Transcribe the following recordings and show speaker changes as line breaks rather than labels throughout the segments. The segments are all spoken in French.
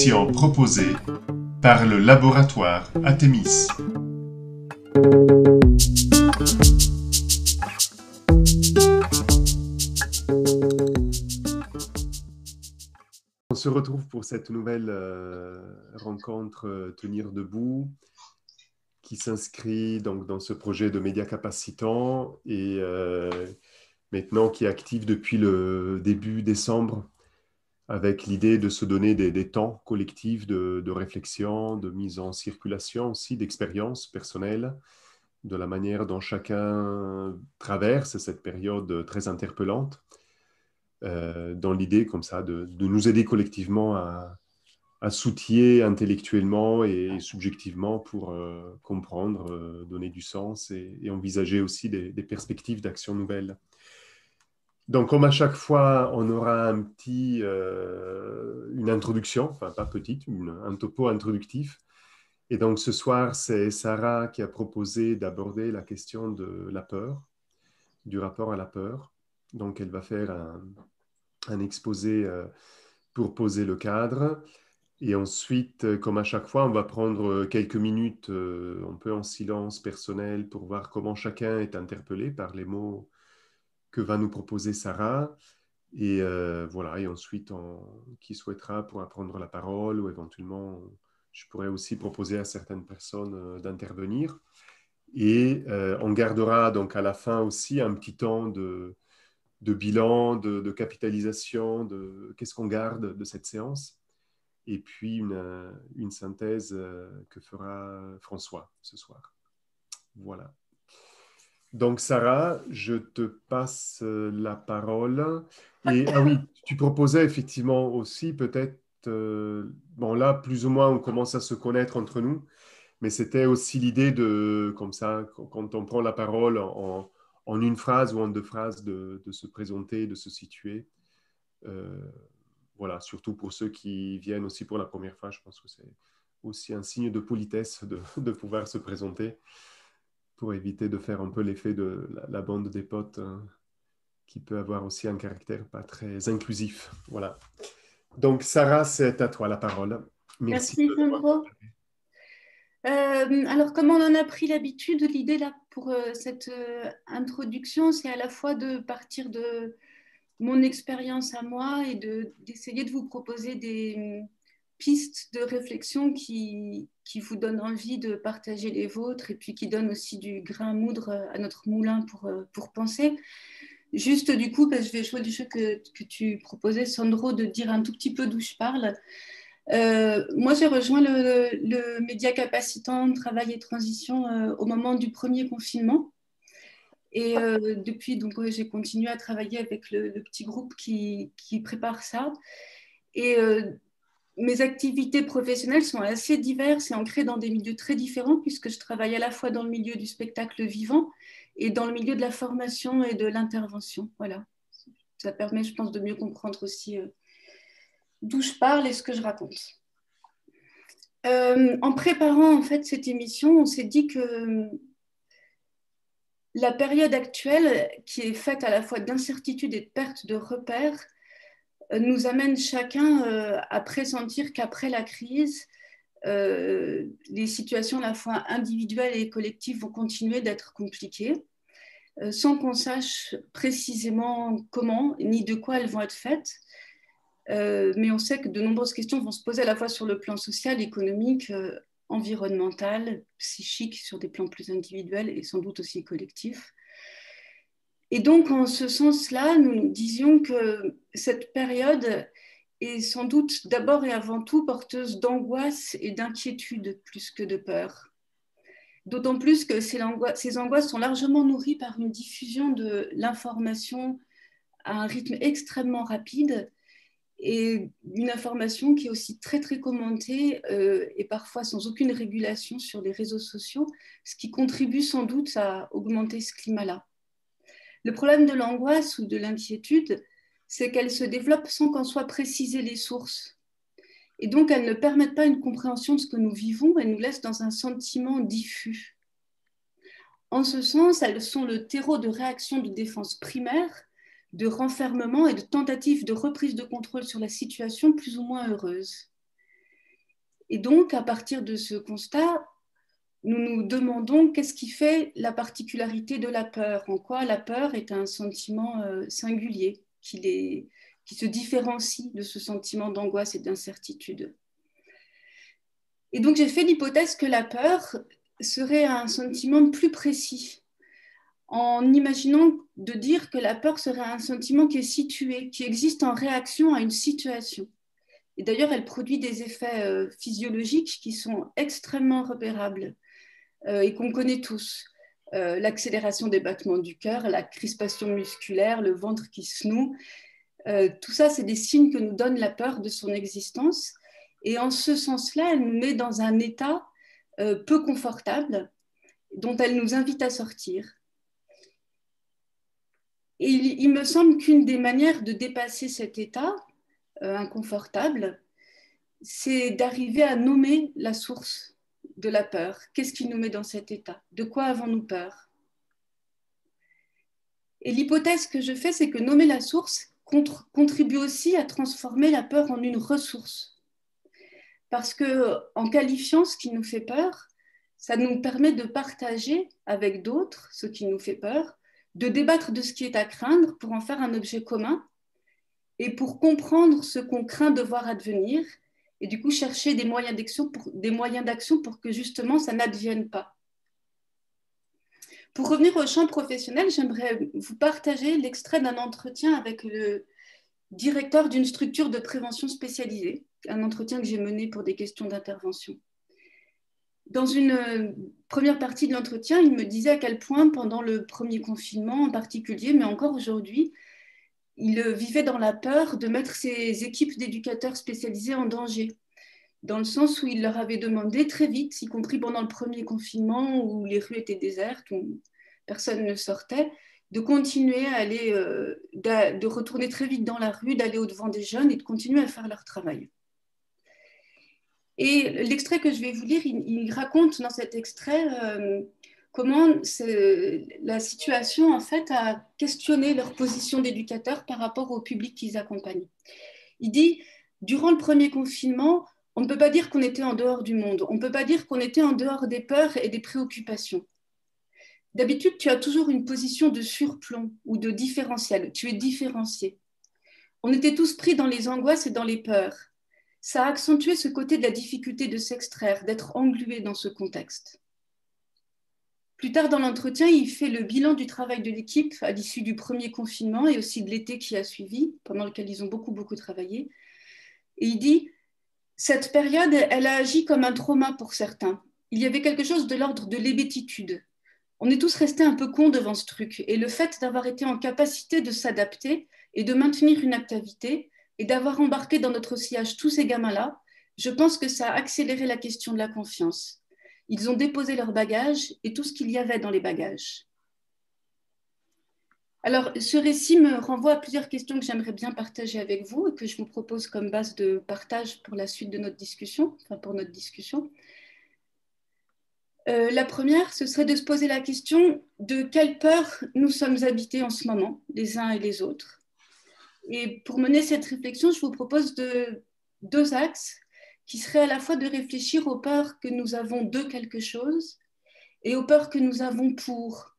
Émission proposée par le laboratoire Athémis. On se retrouve pour cette nouvelle euh, rencontre euh, Tenir debout qui s'inscrit donc dans ce projet de médias capacitants et euh, maintenant qui est actif depuis le début décembre avec l'idée de se donner des, temps collectifs de, réflexion, de mise en circulation aussi, d'expérience personnelle, de la manière dont chacun traverse cette période très interpellante, euh, dans l'idée comme ça de, nous aider collectivement à, à s'outiller intellectuellement et subjectivement pour euh, comprendre, euh, donner du sens et, envisager aussi des perspectives d'action nouvelles. Donc, comme à chaque fois, on aura euh, une introduction, enfin pas petite, un topo introductif. Et donc, ce soir, c'est Sarah qui a proposé d'aborder la question de la peur, du rapport à la peur. Donc, elle va faire un, exposé euh, pour poser le cadre. Et ensuite, comme à chaque fois, on va prendre quelques minutes, euh, un peu en silence personnel, pour voir comment chacun est interpellé par les mots que va nous proposer Sarah. Et euh, voilà, et ensuite, qui souhaitera pour prendre la parole ou éventuellement, je pourrais aussi proposer à certaines personnes euh, d'intervenir. Et euh, on gardera donc à la fin aussi un petit temps de, bilan, de, capitalisation, de qu'est-ce qu'on garde de cette séance. Et puis une synthèse que fera François ce soir. Voilà. Donc, Sarah, je te passe euh, la parole. Et ah oui, tu proposais effectivement aussi peut-être, euh, bon là, plus ou moins, on commence à se connaître entre nous, mais c'était aussi l'idée de, comme ça, quand on prend la parole en, une phrase ou en deux phrases, de, se présenter, de se situer. Euh, voilà, surtout pour ceux qui viennent aussi pour la première fois, je pense que c'est aussi un signe de politesse de pouvoir se présenter pour éviter de faire un peu l'effet de la, bande des potes hein, qui peut avoir aussi un caractère pas très inclusif. Voilà. Donc, Sarah, c'est à toi la parole.
Merci, Sandro. Euh, alors, comme on en a pris l'habitude, l'idée là pour euh, cette euh, introduction, c'est à la fois de partir de mon expérience à moi et d'essayer de, vous proposer des, pistes de réflexion qui, qui, vous donnent envie de partager les vôtres et puis qui donnent aussi du grain à moudre à notre moulin pour, euh, pour penser. Juste du coup, parce que je vais jouer du jeu que, tu proposais, Sandro, de dire un tout petit peu d'où je parle. Euh, moi, j'ai rejoint le, le, média capacitant travail et transition euh, au moment du premier confinement. Et depuis, donc, j'ai continué à travailler avec le, le petit groupe qui, qui, prépare ça. Et mes activités professionnelles sont assez diverses et ancrées dans des milieux très différents puisque je travaille à la fois dans le milieu du spectacle vivant et dans le milieu de la formation et de l'intervention. Voilà. Ça permet, je pense, de mieux comprendre aussi euh, d'où je parle et ce que je raconte. Euh, en préparant en fait cette émission, on s'est dit que la période actuelle, qui est faite à la fois d'incertitude et de perte de repères, nous amène chacun euh, à pressentir qu'après la crise, euh, les situations à la fois individuelles et collectives vont continuer d'être compliquées, euh, sans qu'on sache précisément comment ni de quoi elles vont être faites. mais on sait que de nombreuses questions vont se poser à la fois sur le plan social, économique, environnemental, psychique, sur des plans plus individuels et sans doute aussi collectifs. Et donc, en ce sens-là, nous disions que cette période est sans doute d'abord et avant tout porteuse d'angoisse et d'inquiétude plus que de peur. D'autant plus que ces, ces, angoisses sont largement nourries par une diffusion de l'information à un rythme extrêmement rapide et une information qui est aussi très très commentée euh, et parfois sans aucune régulation sur les réseaux sociaux, ce qui contribue sans doute à augmenter ce climat-là. Le problème de l'angoisse ou de l'inquiétude, c'est qu'elle se développe sans qu'en soient précisées les sources. Et donc, elles ne permettent pas une compréhension de ce que nous vivons et nous laissent dans un sentiment diffus. En ce sens, elles sont le terreau de réaction de défense primaire, de renfermement et de tentative de reprise de contrôle sur la situation plus ou moins heureuse. Et donc, à partir de ce constat, nous nous demandons qu'est-ce qui fait la particularité de la peur, en quoi la peur est un sentiment euh, singulier, qui, se différencie de ce sentiment d'angoisse et d'incertitude. Et donc j'ai fait l'hypothèse que la peur serait un sentiment plus précis, en imaginant de dire que la peur serait un sentiment qui est situé, qui existe en réaction à une situation. Et d'ailleurs, elle produit des effets euh, physiologiques qui sont extrêmement repérables et qu'on connaît tous. Euh, l'accélération des battements du cœur, la crispation musculaire, le ventre qui se noue. Euh, tout ça, c'est des signes que nous donne la peur de son existence. Et en ce sens-là, elle nous met dans un état peu confortable dont elle nous invite à sortir. Et il me semble qu'une des manières de dépasser cet état inconfortable, c'est d'arriver à nommer la source de la peur Qu'est-ce qui nous met dans cet état? De quoi avons-nous peur? Et l'hypothèse que je fais, c'est que nommer la source contribue aussi à transformer la peur en une ressource. Parce que en qualifiant ce qui nous fait peur, ça nous permet de partager avec d'autres ce qui nous fait peur, de débattre de ce qui est à craindre pour en faire un objet commun et pour comprendre ce qu'on craint de voir advenir et du coup chercher des moyens d'action pour, des moyens d'action pour que justement ça n'advienne pas. Pour revenir au champ professionnel, j'aimerais vous partager l'extrait d'un entretien avec le directeur d'une structure de prévention spécialisée, un entretien que j'ai mené pour des questions d'intervention. Dans une euh, première partie de l'entretien, il me disait à quel point, pendant le premier confinement en particulier, mais encore aujourd'hui, il vivait dans la peur de mettre ses équipes d'éducateurs spécialisés en danger, dans le sens où il leur avait demandé très vite, y compris pendant le premier confinement où les rues étaient désertes, où personne ne sortait, de continuer à aller, euh, de retourner très vite dans la rue, d'aller au-devant des jeunes et de continuer à faire leur travail. Et l'extrait que je vais vous lire, il, raconte dans cet extrait euh, comment la situation en fait a questionné leur position d'éducateur par rapport au public qu'ils accompagnent. Il dit, durant le premier confinement, on ne peut pas dire qu'on était en dehors du monde, on ne peut pas dire qu'on était en dehors des peurs et des préoccupations. D'habitude, tu as toujours une position de surplomb ou de différentiel, tu es différencié. On était tous pris dans les angoisses et dans les peurs. Ça a accentué ce côté de la difficulté de s'extraire, d'être englué dans ce contexte. Plus tard dans l'entretien, il fait le bilan du travail de l'équipe à l'issue du premier confinement et aussi de l'été qui a suivi, pendant lequel ils ont beaucoup, beaucoup travaillé. Et il dit, cette période, elle a agi comme un trauma pour certains. Il y avait quelque chose de l'ordre de l'hébétitude. On est tous restés un peu cons devant ce truc. Et le fait d'avoir été en capacité de s'adapter et de maintenir une activité et d'avoir embarqué dans notre sillage tous ces gamins-là, je pense que ça a accéléré la question de la confiance. Ils ont déposé leurs bagages et tout ce qu'il y avait dans les bagages. Alors, ce récit me renvoie à plusieurs questions que j'aimerais bien partager avec vous et que je vous propose comme base de partage pour la suite de notre discussion, enfin pour notre discussion. Euh, la première, ce serait de se poser la question de quelle peur nous sommes habités en ce moment, les uns et les autres. Et pour mener cette réflexion, je vous propose de, deux axes qui serait à la fois de réfléchir aux peurs que nous avons de quelque chose et aux peurs que nous avons pour,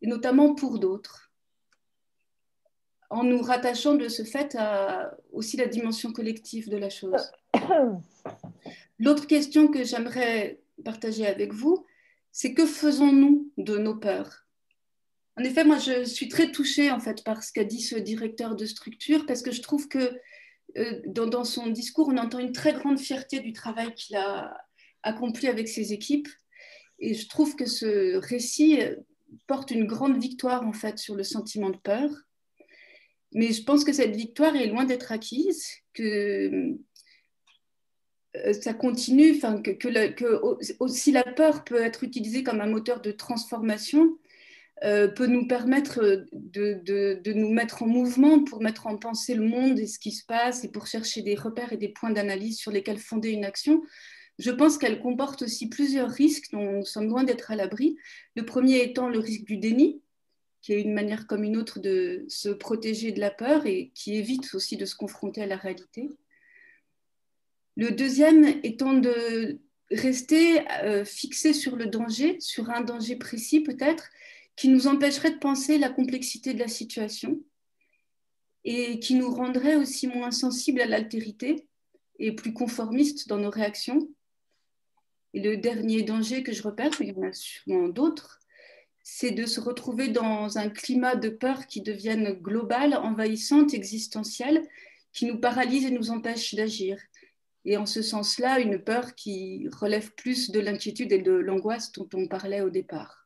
et notamment pour d'autres, en nous rattachant de ce fait à aussi la dimension collective de la chose. L'autre question que j'aimerais partager avec vous, c'est que faisons-nous de nos peurs? En effet, moi, je suis très touchée en fait par ce qu'a dit ce directeur de structure parce que je trouve que euh, dans, son discours, on entend une très grande fierté du travail qu'il a accompli avec ses équipes. Et je trouve que ce récit porte une grande victoire en fait sur le sentiment de peur. Mais je pense que cette victoire est loin d'être acquise, que euh, ça continue, enfin, que, que, aussi la peur peut être utilisée comme un moteur de transformation, euh, peut nous permettre de, de, nous mettre en mouvement pour mettre en pensée le monde et ce qui se passe et pour chercher des repères et des points d'analyse sur lesquels fonder une action. Je pense qu'elle comporte aussi plusieurs risques dont nous sommes loin d'être à l'abri. Le premier étant le risque du déni, qui est une manière comme une autre de se protéger de la peur et qui évite aussi de se confronter à la réalité. Le deuxième étant de rester euh, fixé sur le danger, sur un danger précis peut-être, qui nous empêcherait de penser la complexité de la situation et qui nous rendrait aussi moins sensibles à l'altérité et plus conformistes dans nos réactions. Et le dernier danger que je repère, il y en a sûrement d'autres, c'est de se retrouver dans un climat de peur qui devienne global, envahissante, existentielle, qui nous paralyse et nous empêche d'agir. Et en ce sens-là, une peur qui relève plus de l'inquiétude et de l'angoisse dont on parlait au départ.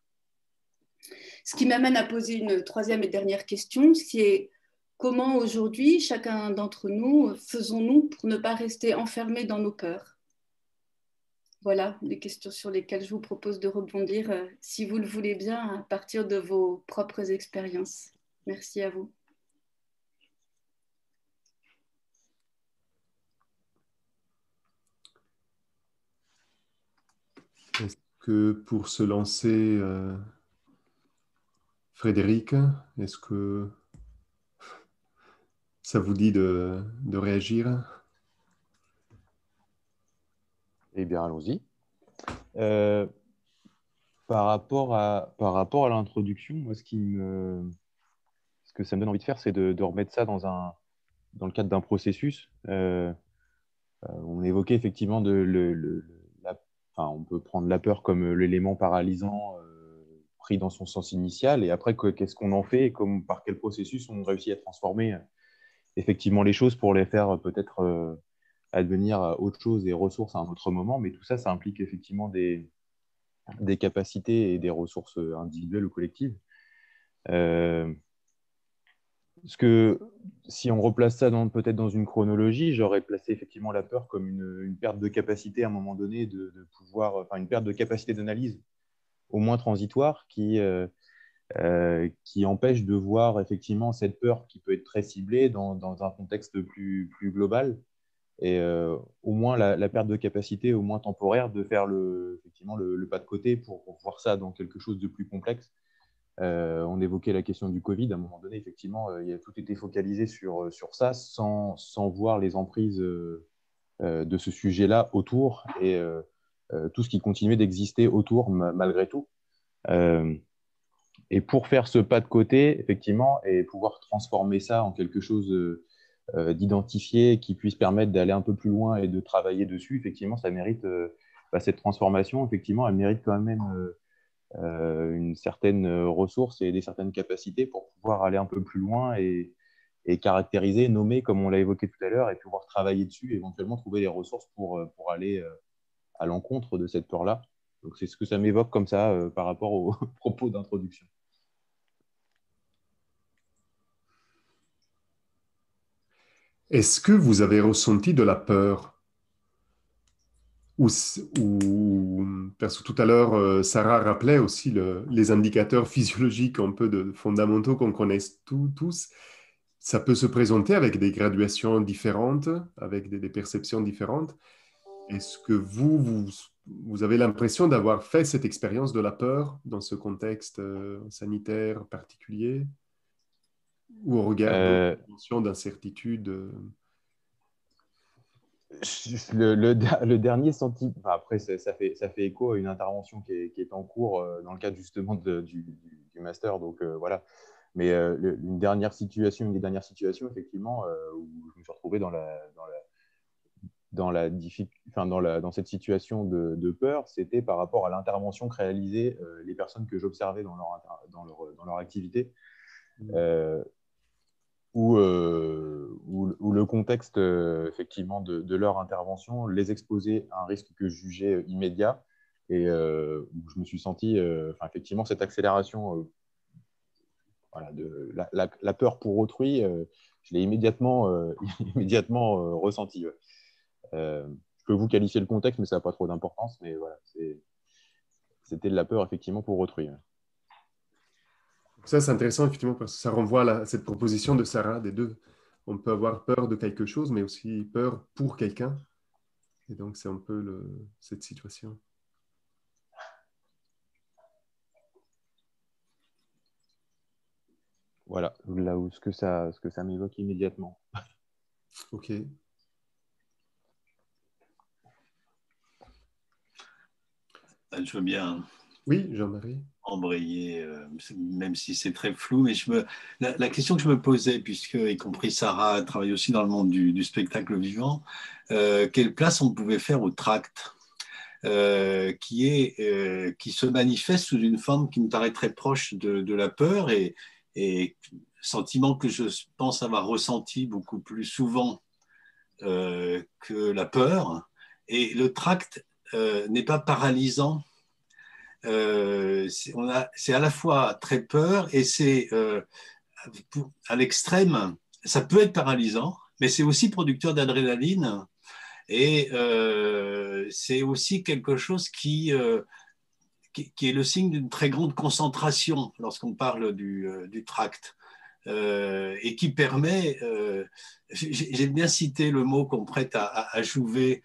Ce qui m'amène à poser une troisième et dernière question, c'est comment aujourd'hui, chacun d'entre nous, faisons-nous pour ne pas rester enfermés dans nos peurs? Voilà les questions sur lesquelles je vous propose de rebondir, euh, si vous le voulez bien, à partir de vos propres expériences. Merci à vous.
Est-ce que pour se lancer, euh, Frédéric, est-ce que ça vous dit de, réagir?
Eh bien, allons-y. Euh, par rapport à, l'introduction, moi, ce, que ça me donne envie de faire, c'est de, remettre ça dans, le cadre d'un processus. Euh, on évoquait effectivement on peut prendre la peur comme euh, l'élément paralysant euh, pris dans son sens initial, et après, qu'est-ce qu'on en fait et comme, par quel processus on réussit à transformer euh, effectivement les choses pour les faire peut-être advenir à autre chose et ressources à un autre moment. Mais tout ça, ça implique effectivement des, des capacités et des ressources individuelles ou collectives ce que si on replace ça peut-être dans une chronologie, j'aurais placé effectivement la peur comme une, perte de capacité à un moment donné de, pouvoir, enfin une perte de capacité d'analyse au moins transitoire qui, euh, euh, qui empêche de voir effectivement cette peur qui peut être très ciblée dans, un contexte plus, global. Et euh, au moins la, perte de capacité, au moins temporaire, de faire le, effectivement le, pas de côté pour, voir ça dans quelque chose de plus complexe. On évoquait la question du Covid. À un moment donné, effectivement, il a tout été focalisé sur, sur ça sans, sans voir les emprises de ce sujet-là autour. Et tout ce qui continuait d'exister autour malgré tout. et pour faire ce pas de côté, effectivement, et pouvoir transformer ça en quelque chose d'identifié qui puisse permettre d'aller un peu plus loin et de travailler dessus, effectivement, ça mérite bah, cette transformation. Effectivement, elle mérite quand même euh, une certaine euh, ressource et des certaines capacités pour pouvoir aller un peu plus loin et, caractériser, nommer, comme on l'a évoqué tout à l'heure, et pouvoir travailler dessus, éventuellement trouver les ressources euh, pour aller à l'encontre de cette peur-là. Donc c'est ce que ça m'évoque comme ça par rapport aux propos d'introduction.
Est-ce que vous avez ressenti de la peur? Ou, parce que tout à l'heure, euh, Sarah rappelait aussi les indicateurs physiologiques un peu de, fondamentaux qu'on connaît tous. Ça peut se présenter avec des graduations différentes, avec des, perceptions différentes. Est-ce que vous, vous, vous avez l'impression d'avoir fait cette expérience de la peur dans ce contexte euh, sanitaire particulier? Ou au regard euh... de d'incertitude
le, le, dernier sentiment, après ça, fait, ça fait écho à une intervention qui est, qui est en cours euh, dans le cadre justement de, du, du, master, donc euh, voilà. Mais euh, une dernière situation, une des dernières situations effectivement où je me suis retrouvé dans la, dans la, dans la, enfin, dans, la dans cette situation de, de peur, c'était par rapport à l'intervention que réalisaient les personnes que j'observais dans leur, dans, leur, dans leur activité. Mmh. Euh, où, le contexte euh, effectivement de, leur intervention les exposait à un risque que je jugeais euh, immédiat et où je me suis senti effectivement cette accélération voilà, de la, peur pour autrui, je l'ai immédiatement, immédiatement ressenti. Je peux vous qualifier le contexte, mais ça n'a pas trop d'importance. Mais voilà, c'était de la peur effectivement pour autrui.
Ça, c'est intéressant, effectivement, parce que ça renvoie à cette proposition de Sarah des deux. On peut avoir peur de quelque chose, mais aussi peur pour quelqu'un. Et donc, c'est un peu le, cette situation.
Voilà, là où ce que ça, ce que ça m'évoque immédiatement.
Ok.
Je veux bien.
Oui, Jean-Marie.
Embrayer, euh, même si c'est très flou, mais je me, la, question que je me posais, puisque, y compris Sarah travaille aussi dans le monde du, spectacle vivant, euh, quelle place on pouvait faire au tract euh, qui, est, qui se manifeste sous une forme qui me paraît très proche de, la peur et, et, sentiment que je pense avoir ressenti beaucoup plus souvent que la peur. Et le tract n'est pas paralysant euh, c'est à la fois très peur et c'est euh, à l'extrême, ça peut être paralysant, mais c'est aussi producteur d'adrénaline et euh, c'est aussi quelque chose qui, qui, est le signe d'une très grande concentration lorsqu'on parle du, du tract. et qui permet, j'ai bien cité le mot qu'on prête à, à, à jouer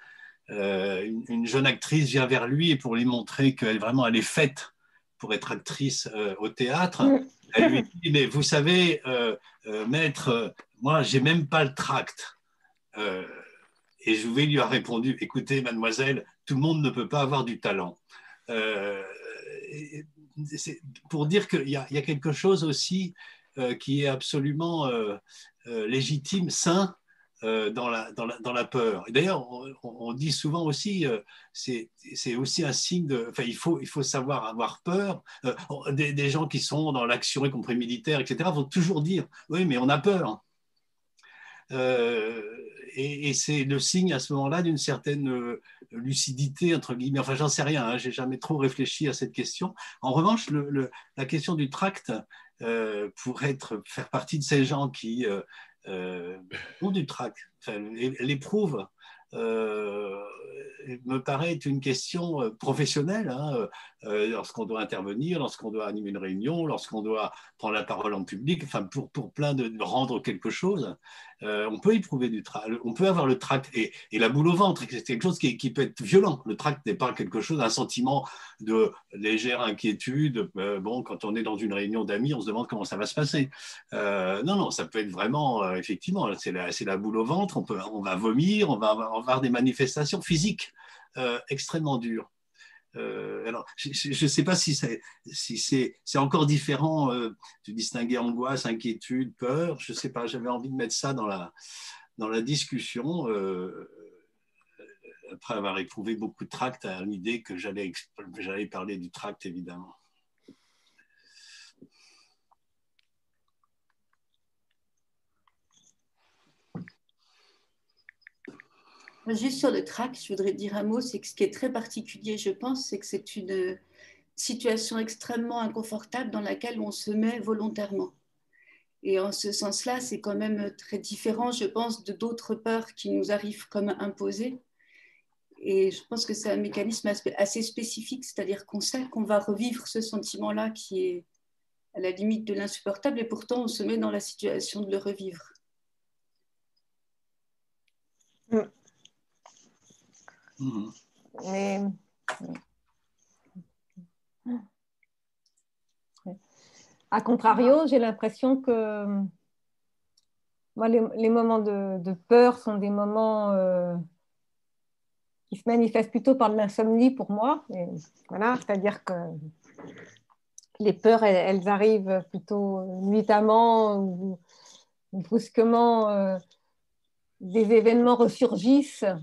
euh, une, jeune actrice vient vers lui et pour lui montrer qu'elle vraiment elle est faite pour être actrice euh, au théâtre, mm. elle lui dit mais vous savez euh, maître, moi j'ai même pas le tract. et Jouvet lui a répondu écoutez mademoiselle, tout le monde ne peut pas avoir du talent. pour dire qu'il y, y, a quelque chose aussi qui est absolument légitime, sain, dans, la, dans, la, dans, la, peur. D'ailleurs, on, dit souvent aussi, euh, c'est aussi un signe de. Enfin, il faut, il faut savoir avoir peur. Euh, des, des, gens qui sont dans l'action, y compris militaire, etc., vont toujours dire Oui, mais on a peur. et, c'est le signe à ce moment-là d'une certaine lucidité, entre guillemets. Enfin, j'en sais rien, hein, j'ai jamais trop réfléchi à cette question. En revanche, le, la question du tract pourrait être, faire partie de ces gens qui euh, ou du trac. L'épreuve euh, me paraît être une question euh, professionnelle. Hein, lorsqu'on doit intervenir, lorsqu'on doit animer une réunion, lorsqu'on doit prendre la parole en public, enfin pour plein de rendre quelque chose. Euh, on peut éprouver du trac, on peut avoir le tract et, la boule au ventre, c'est quelque chose qui, peut être violent. Le tract n'est pas quelque chose, un sentiment de légère inquiétude. Euh, bon, quand on est dans une réunion d'amis, on se demande comment ça va se passer. Euh, non, non, ça peut être vraiment, effectivement, c'est la, la, boule au ventre, on, peut, on va vomir, on va avoir des manifestations physiques extrêmement dures. Euh, alors, je ne sais pas si c'est si encore différent euh, de distinguer angoisse, inquiétude, peur. Je ne sais pas, j'avais envie de mettre ça dans la, dans la discussion. Euh, après avoir éprouvé beaucoup de tract à l'idée que j'allais parler du tract, évidemment.
Juste sur le trac, je voudrais dire un mot, c'est que ce qui est très particulier, je pense, c'est que c'est une situation extrêmement inconfortable dans laquelle on se met volontairement. Et en ce sens-là, c'est quand même très différent, je pense, de d'autres peurs qui nous arrivent comme imposées. Et je pense que c'est un mécanisme assez spécifique, c'est-à-dire qu'on sait qu'on va revivre ce sentiment-là qui est à la limite de l'insupportable, et pourtant on se met dans la situation de le revivre.
Mais... À contrario, j'ai l'impression que moi, les, moments de, peur sont des moments euh, qui se manifestent plutôt par de l'insomnie pour moi. voilà, c'est-à-dire que les peurs, elles, arrivent plutôt nuitamment ou, brusquement. Euh, des événements ressurgissent euh,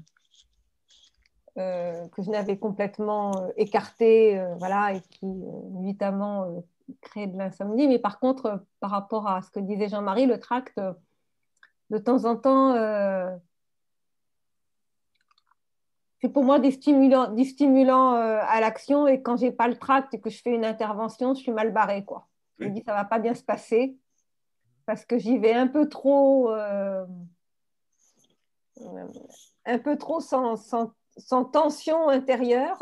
que je n'avais complètement euh, écarté, euh, voilà, et qui notamment créent de l'insomnie. Mais par contre, par rapport à ce que disait Jean-Marie, le tract, de temps en temps, c'est pour moi des stimulants, des stimulants à l'action. Et quand j'ai pas le tract et que je fais une intervention, je suis mal barrée. Quoi. Je me dis, ça va pas bien se passer parce que j'y vais un peu trop, un peu trop sans, sans sans tension intérieure.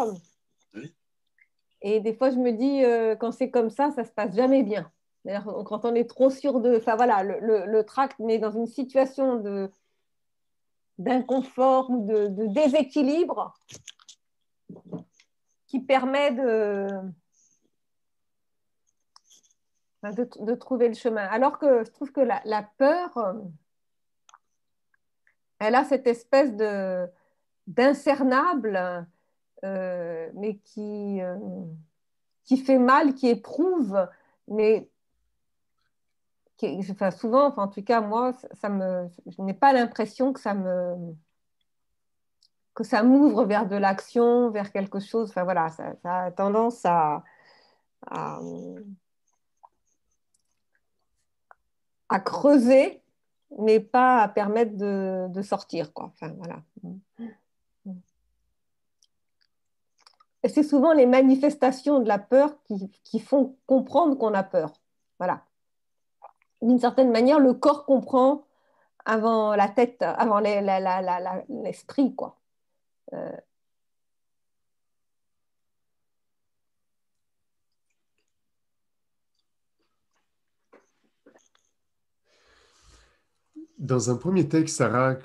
Et des fois, je me dis, euh, quand c'est comme ça, ça se passe jamais bien. Quand on est trop sûr de... Enfin voilà, le, le, le tract est dans une situation de d'inconfort ou de, déséquilibre qui permet de, de, trouver le chemin. Alors que je trouve que la, la peur, elle a cette espèce de, d'incernable mais qui, qui fait mal, qui éprouve, mais enfin, souvent, enfin, en tout cas, moi, ça me, je n'ai pas l'impression que ça me que ça m'ouvre vers de l'action, vers quelque chose. Enfin voilà, ça, a tendance à, à, creuser, mais pas à permettre de, de sortir. Quoi. Enfin, voilà. Et c'est souvent les manifestations de la peur qui, font comprendre qu'on a peur. Voilà d'une certaine manière, le corps comprend avant la tête, avant l'esprit, quoi. Euh.
Dans un premier texte, Sarah,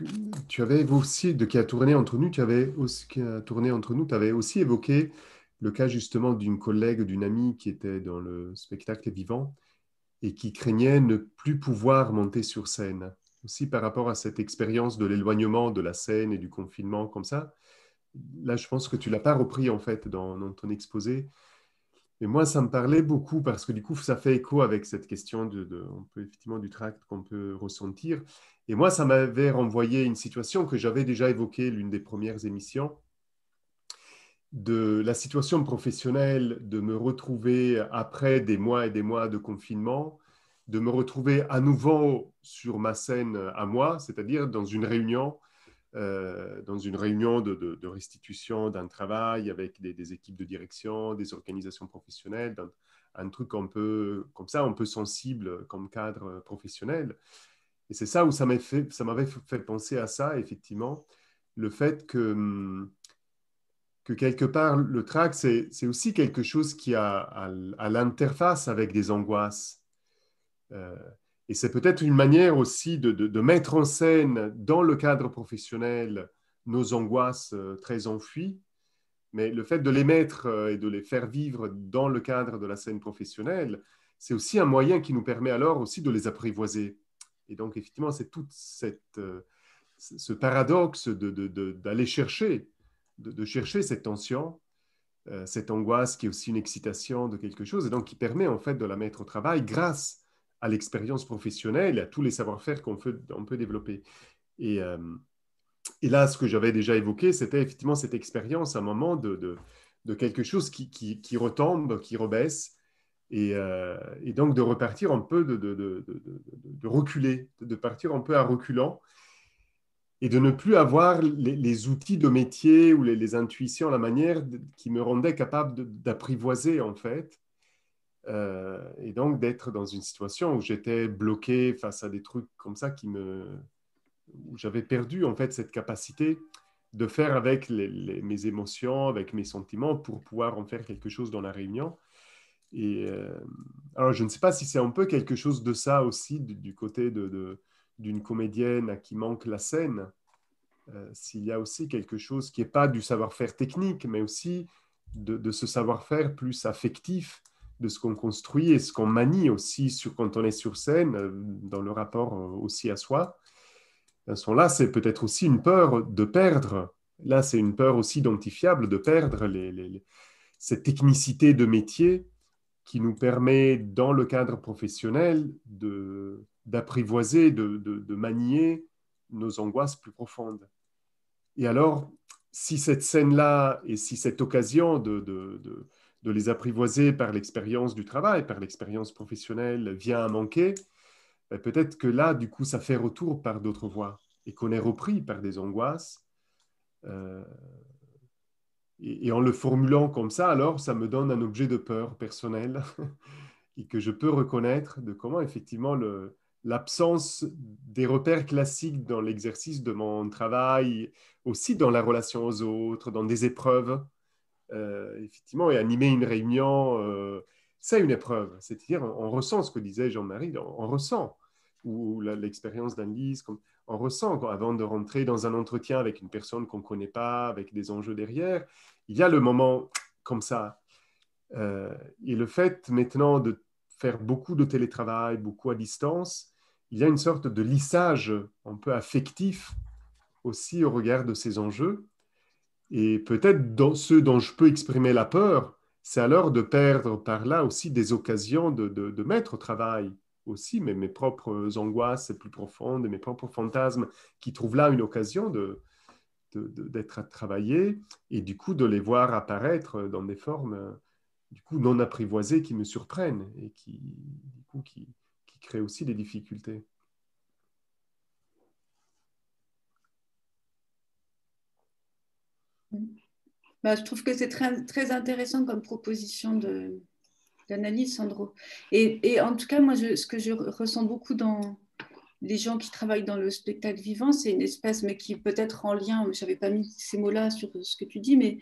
tu avais aussi, de qui a tourné entre nous, tu avais aussi, qui a tourné entre nous, tu avais aussi évoqué le cas justement d'une collègue, d'une amie qui était dans le spectacle vivant et qui craignait ne plus pouvoir monter sur scène. Aussi par rapport à cette expérience de l'éloignement de la scène et du confinement comme ça. Là, je pense que tu l'as pas repris en fait dans, ton exposé. Mais moi, ça me parlait beaucoup parce que du coup, ça fait écho avec cette question de, on peut, effectivement du tract qu'on peut ressentir. Et moi, ça m'avait renvoyé une situation que j'avais déjà évoquée l'une des premières émissions de la situation professionnelle, de me retrouver après des mois et des mois de confinement, de me retrouver à nouveau sur ma scène à moi, c'est-à-dire dans une réunion, euh, dans une réunion de, restitution d'un travail avec des, équipes de direction, des organisations professionnelles, un, truc un peu comme ça, un peu sensible comme cadre professionnel. Et c'est ça où ça m'avait fait, penser à ça, effectivement, le fait que hum, que quelque part, le trac, c'est aussi quelque chose qui a à, l'interface avec des angoisses. Euh, et c'est peut-être une manière aussi de, mettre en scène dans le cadre professionnel nos angoisses euh, très enfuies, mais le fait de les mettre euh, et de les faire vivre dans le cadre de la scène professionnelle, c'est aussi un moyen qui nous permet alors aussi de les apprivoiser. Et donc, effectivement, c'est tout cette, ce paradoxe d'aller chercher de, chercher cette tension, euh, cette angoisse qui est aussi une excitation de quelque chose, et donc qui permet en fait de la mettre au travail grâce à l'expérience professionnelle à tous les savoir-faire qu'on peut, développer. Et, euh, et, là, ce que j'avais déjà évoqué, c'était effectivement cette expérience, un moment de, quelque chose qui, retombe, qui rebaisse, et, euh, et, donc de repartir un peu, de, reculer, de partir un peu à reculant, et de ne plus avoir les, outils de métier ou les, intuitions, la manière qui me rendait capable d'apprivoiser en fait. Euh, et donc d'être dans une situation où j'étais bloqué face à des trucs comme ça qui me où j'avais perdu en fait cette capacité de faire avec mes émotions, avec mes sentiments pour pouvoir en faire quelque chose dans la réunion. Et euh, alors je ne sais pas si c'est un peu quelque chose de ça aussi du, côté de d'une comédienne à qui manque la scène, euh, s'il y a aussi quelque chose qui n'est pas du savoir-faire technique, mais aussi de, ce savoir-faire plus affectif, de ce qu'on construit et ce qu'on manie aussi sur, quand on est sur scène, euh, dans le rapport euh, aussi à soi. Ce là c'est peut-être aussi une peur de perdre. Là, c'est une peur aussi identifiable de perdre cette technicité de métier qui nous permet, dans le cadre professionnel, de, d'apprivoiser, de, manier nos angoisses plus profondes. Et alors, si cette scène-là et si cette occasion de, de les apprivoiser par l'expérience du travail, par l'expérience professionnelle vient à manquer, ben peut-être que là, du coup, ça fait retour par d'autres voies et qu'on est repris par des angoisses. Euh, et, et, en le formulant comme ça, alors, ça me donne un objet de peur personnel et que je peux reconnaître de comment effectivement l'absence des repères classiques dans l'exercice de mon travail, aussi dans la relation aux autres, dans des épreuves. Euh, effectivement, et animer une réunion, euh, c'est une épreuve. C'est-à-dire, on, ressent ce que disait Jean-Marie, on, ressent, ou l'expérience d'Anne-Lise, on ressent avant de rentrer dans un entretien avec une personne qu'on ne connaît pas, avec des enjeux derrière, il y a le moment comme ça. Euh, et le fait maintenant de faire beaucoup de télétravail, beaucoup à distance, il y a une sorte de lissage un peu affectif aussi au regard de ces enjeux. Et peut-être dans ce dont je peux exprimer la peur, c'est alors de perdre par là aussi des occasions de, de, mettre au travail aussi mes, mes propres angoisses plus profondes, mes propres fantasmes, qui trouvent là une occasion de, d'être travaillés et du coup de les voir apparaître dans des formes du coup non apprivoisées qui me surprennent et qui, du coup, qui, qui créent aussi des difficultés.
Bah, je trouve que c'est très, intéressant comme proposition d'analyse, Sandro. Et, en tout cas, moi, ce que je ressens beaucoup dans les gens qui travaillent dans le spectacle vivant, c'est une espèce, mais qui peut être en lien, je n'avais pas mis ces mots-là sur ce que tu dis, mais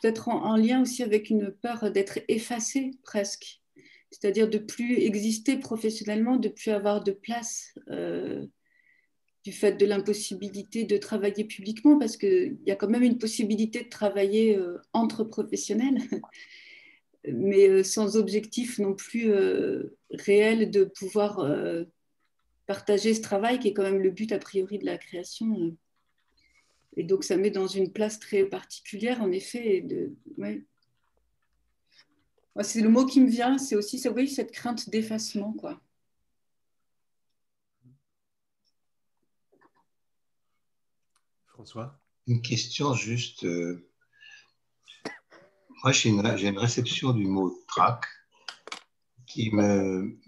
peut-être en, lien aussi avec une peur d'être effacé presque. C'est-à-dire de plus exister professionnellement, de plus avoir de place. Euh, du fait de l'impossibilité de travailler publiquement, parce qu'il y a quand même une possibilité de travailler euh, entre professionnels, mais euh, sans objectif non plus euh, réel de pouvoir partager ce travail, qui est quand même le but a priori de la création. Et donc ça met dans une place très particulière, en effet. C'est le mot qui me vient, c'est aussi cette crainte d'effacement. quoi.
Une question juste. Euh, moi, j'ai une, réception du mot trac qui me,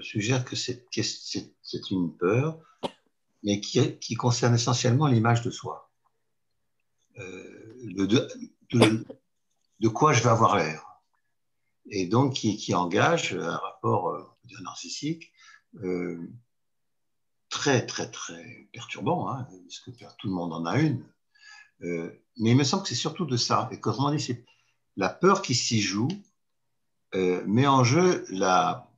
suggère que c'est une peur, mais qui, concerne essentiellement l'image de soi. Euh, de, quoi je vais avoir l'air. Et donc, qui, engage un rapport euh, narcissique très, très, très perturbant, hein, parce que tout le monde en a une. Euh, mais il me semble que c'est surtout de ça. Et qu'autrement dit, c'est la peur qui s'y joue euh, met en jeu la,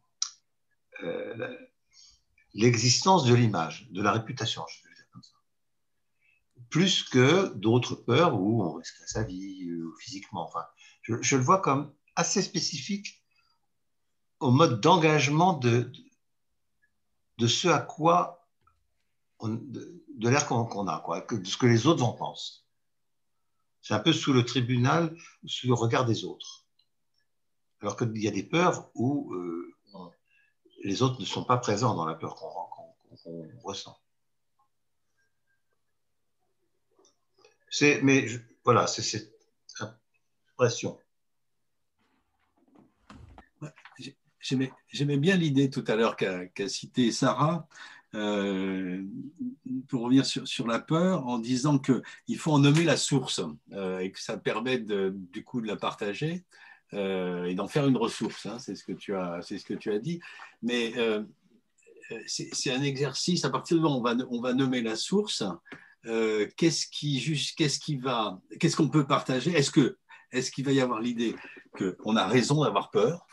euh, l'existence de l'image, de la réputation, je vais dire comme ça. Plus que d'autres peurs où on risque sa vie physiquement. Enfin, je, je, le vois comme assez spécifique au mode d'engagement de, de ce à quoi de, l'air qu'on a, quoi, de ce que les autres en pensent. C'est un peu sous le tribunal, sous le regard des autres. Alors qu'il y a des peurs où euh, les autres ne sont pas présents dans la peur qu'on ressent. Mais voilà, c'est cette impression.
J'aimais bien l'idée tout à l'heure qu'a cité Sarah euh, pour revenir sur, la peur, en disant qu'il faut en nommer la source euh, et que ça permet du coup de la partager euh, et d'en faire une ressource. Hein, c'est ce que tu as, c'est ce que tu as dit. Mais c'est un exercice. À partir du moment où on va, on va nommer la source, qu'est-ce qu'est-ce qui va, qu'est-ce qu'on peut partager? Est-ce que est-ce qu'il va y avoir l'idée qu'on a raison d'avoir peur?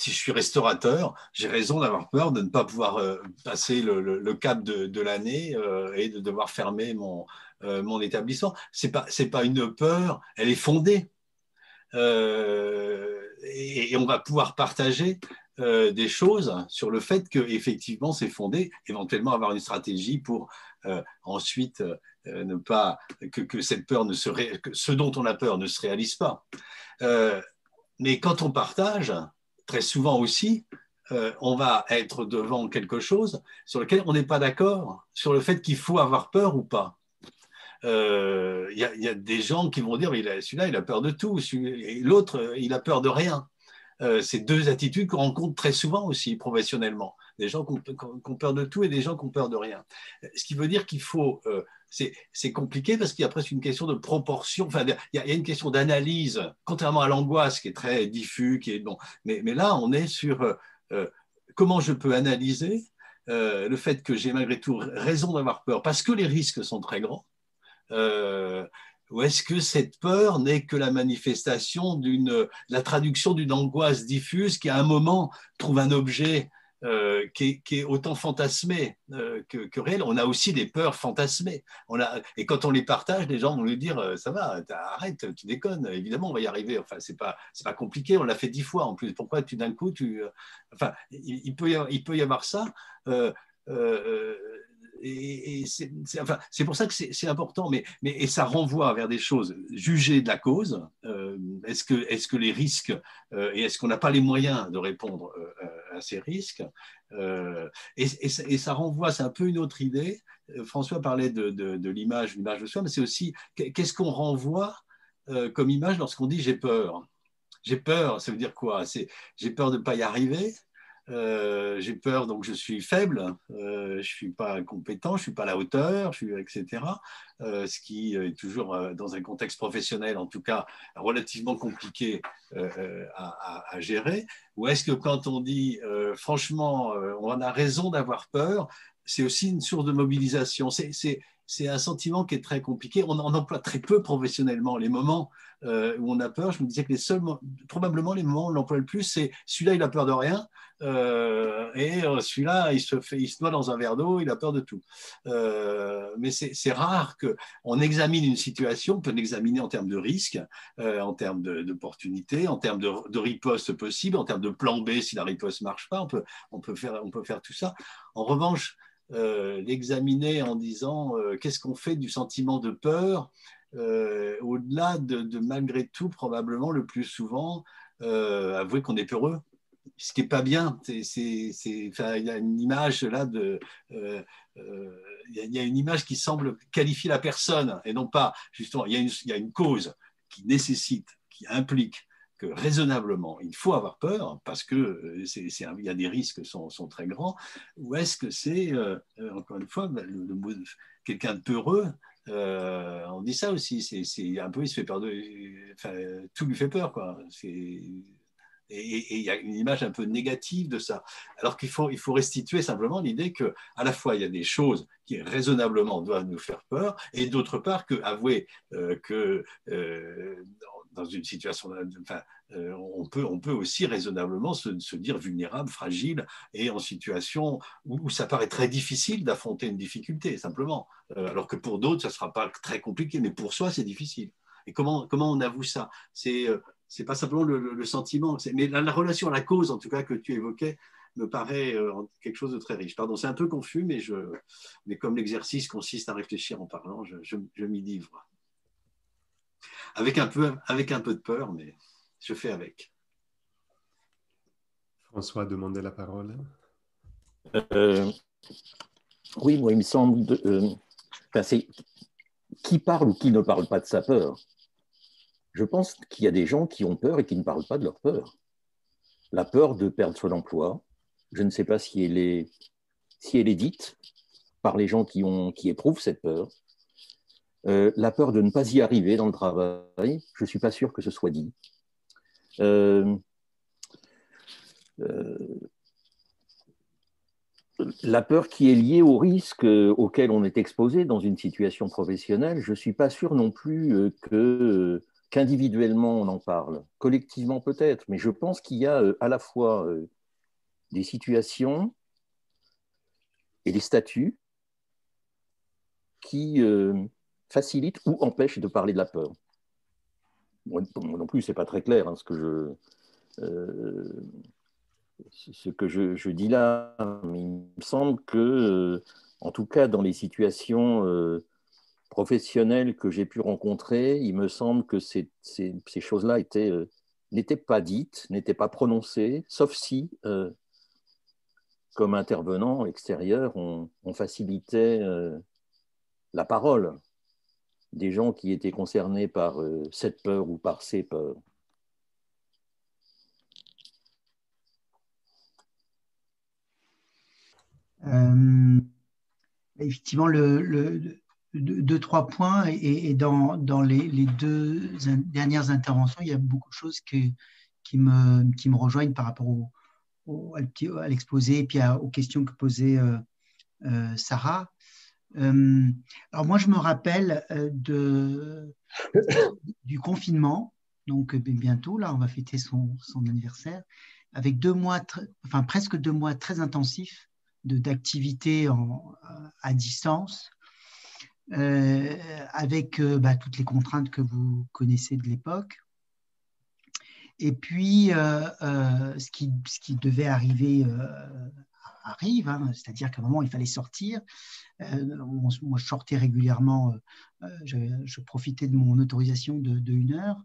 Si je suis restaurateur, j'ai raison d'avoir peur de ne pas pouvoir euh, passer le, cap de, l'année euh, et de devoir fermer mon, euh, établissement. Ce n'est pas, pas une peur, elle est fondée. Et, on va pouvoir partager des choses sur le fait qu'effectivement c'est fondé, éventuellement avoir une stratégie pour ensuite ne pas que, que, cette peur ne se que ce dont on a peur ne se réalise pas. mais quand on partage, très souvent aussi, euh, on va être devant quelque chose sur lequel on n'est pas d'accord sur le fait qu'il faut avoir peur ou pas. Il euh, y, a des gens qui vont dire, celui-là, il a peur de tout, l'autre, il a peur de rien. Euh, c'est deux attitudes qu'on rencontre très souvent aussi professionnellement. Des gens qui ont, peur de tout et des gens qui ont peur de rien. Ce qui veut dire qu'il faut c'est compliqué parce qu'il y a presque une question de proportion, enfin, il y, a une question d'analyse, contrairement à l'angoisse qui est très diffus, qui est bon. Mais, mais là, on est sur euh, euh, comment je peux analyser euh, le fait que j'ai malgré tout raison d'avoir peur parce que les risques sont très grands. ou est-ce que cette peur n'est que la manifestation d'une, la traduction d'une angoisse diffuse qui à un moment trouve un objet euh, qui, est, autant fantasmé euh, que, réel. On a aussi des peurs fantasmées. Et quand on les partage, les gens vont lui dire euh, Ça va, arrête, tu déconnes, évidemment, on va y arriver. Enfin, c'est pas, compliqué, on l'a fait dix fois en plus. Pourquoi tu d'un coup, tu. Enfin, y avoir, il peut y avoir ça. C'est pour ça que c'est important, mais, ça renvoie vers des choses jugées de la cause. Euh, est-ce que, les risques, euh, et est-ce qu'on n'a pas les moyens de répondre euh, à ces risques et, ça renvoie, c'est un peu une autre idée. François parlait de, de l'image, l'image de soi, mais c'est aussi qu'est-ce qu'on renvoie comme image lorsqu'on dit j'ai peur? J'ai peur, ça veut dire quoi? J'ai peur de ne pas y arriver, euh, j'ai peur, donc je suis faible, euh, je ne suis pas compétent, je ne suis pas à la hauteur, je suis, etc. Euh, ce qui est toujours, dans un contexte professionnel, en tout cas, relativement compliqué à, gérer. Ou est-ce que quand on dit, franchement, on a raison d'avoir peur, c'est aussi une source de mobilisation. Un sentiment qui est très compliqué. On en emploie très peu professionnellement les moments euh, où on a peur. Je me disais que les seuls, probablement les moments où on l'emploie le plus, c'est celui-là, il a peur de rien, euh, et euh, celui-là, il se fait, noie dans un verre d'eau, il a peur de tout. mais c'est rare qu'on examine une situation, on peut l'examiner en termes de risque, en termes d'opportunité, en termes de, riposte possible, en termes de plan B si la riposte marche pas, on peut, on, peut faire, on peut faire tout ça. En revanche, l'examiner en disant qu'est-ce qu'on fait du sentiment de peur euh, au-delà de, malgré tout, probablement le plus souvent, euh, avouer qu'on est peureux. Ce qui n'est pas bien. il y a une image là de. Euh, il y, a une image qui semble qualifier la personne et non pas, justement, il y a une, il y a une cause qui nécessite, qui implique raisonnablement, il faut avoir peur parce que c'est, il y a des risques sont, sont, très grands, ou est-ce que c'est, encore une fois, le, quelqu'un de peureux euh, on dit ça aussi, c'est un peu, il se fait peur de, tout lui fait peur, quoi. Et il y a une image un peu négative de ça. Alors qu'il faut, il faut restituer simplement l'idée que, à la fois, il y a des choses qui raisonnablement doivent nous faire peur, et d'autre part, que avouer euh, que euh, dans une situation, enfin, euh, on, peut, on peut aussi raisonnablement se, dire vulnérable, fragile et en situation où, ça paraît très difficile d'affronter une difficulté, simplement. Euh, alors que pour d'autres, ça ne sera pas très compliqué, mais pour soi, c'est difficile. Et comment, comment on avoue ça? C'est euh, c'est pas simplement le, sentiment, mais la, relation à la cause, en tout cas, que tu évoquais, me paraît quelque chose de très riche. Pardon, c'est un peu confus, mais, je, mais comme l'exercice consiste à réfléchir en parlant, je, je m'y livre. Avec un, peu, avec un peu de peur, mais je fais avec.
François a demandé la parole.
Euh, oui, moi, il me semble. Euh, qui parle ou qui ne parle pas de sa peur Je pense qu'il y a des gens qui ont peur et qui ne parlent pas de leur peur. La peur de perdre son emploi, je ne sais pas si elle est, si elle est dite par les gens qui, ont, qui éprouvent cette peur. Euh, la peur de ne pas y arriver dans le travail, je ne suis pas sûr que ce soit dit. Euh, euh, la peur qui est liée au risque auquel on est exposé dans une situation professionnelle, je ne suis pas sûr non plus qu'individuellement on en parle, collectivement peut-être, mais je pense qu'il y a à la fois des situations et des statuts qui facilitent ou empêchent de parler de la peur. Moi, non plus, c'est pas très clair hein, ce que je, euh, ce que je, dis là, mais il me semble que, euh, en tout cas, dans les situations euh, professionnelles que j'ai pu rencontrer, il me semble que ces, ces, choses-là n'étaient pas dites, n'étaient pas prononcées, sauf si, comme intervenant extérieur, on facilitait la parole des gens qui étaient concernés par euh, cette peur ou par ces peurs.
Euh, effectivement, deux, trois points, et, dans, dans les, deux dernières interventions, il y a beaucoup de choses qui, me, qui me rejoignent par rapport au, à l'exposé et puis aux questions que posait euh, Sarah. Euh, alors moi, je me rappelle euh, du confinement, donc euh, bientôt, là, on va fêter son, son anniversaire, avec deux mois, enfin presque deux mois très intensifs d'activités à distance, avec bah, toutes les contraintes que vous connaissez de l'époque. Et puis, ce, qui, ce, qui, devait arriver arrive, hein. c'est-à-dire qu'à un moment, il fallait sortir. moi, je sortais régulièrement, je, profitais de mon autorisation de, une heure.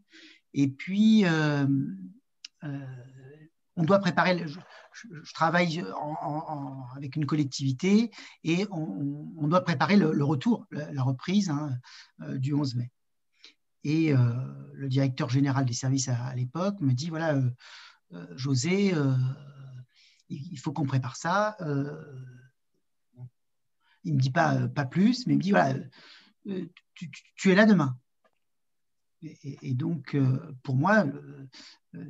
Et puis, on doit préparer, je, travaille avec une collectivité et on, doit préparer le, retour, la, reprise hein, euh, du 11 mai. Et euh, le directeur général des services à, l'époque me dit, voilà, euh, José, il faut qu'on prépare ça. il ne me dit pas, pas plus, mais il me dit, voilà, tu, es là demain. Et, donc, pour moi,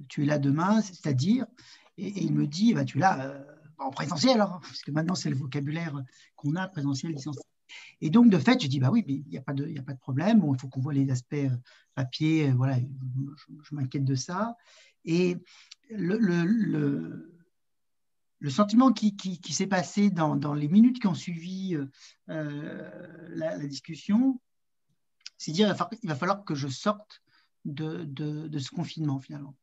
tu es là demain, c'est-à-dire, et, il me dit, bah, tu es là euh, en présentiel, hein, parce que maintenant c'est le vocabulaire qu'on a, présentiel, distanciel. Et donc, de fait, je dis, bah oui, il n'y a, a pas de problème, il faut qu'on voit les aspects euh, papier, euh, voilà, je, m'inquiète de ça. Et le, sentiment qui, s'est passé dans, les minutes qui ont suivi la, discussion, c'est dire il va falloir que je sorte de, ce confinement finalement.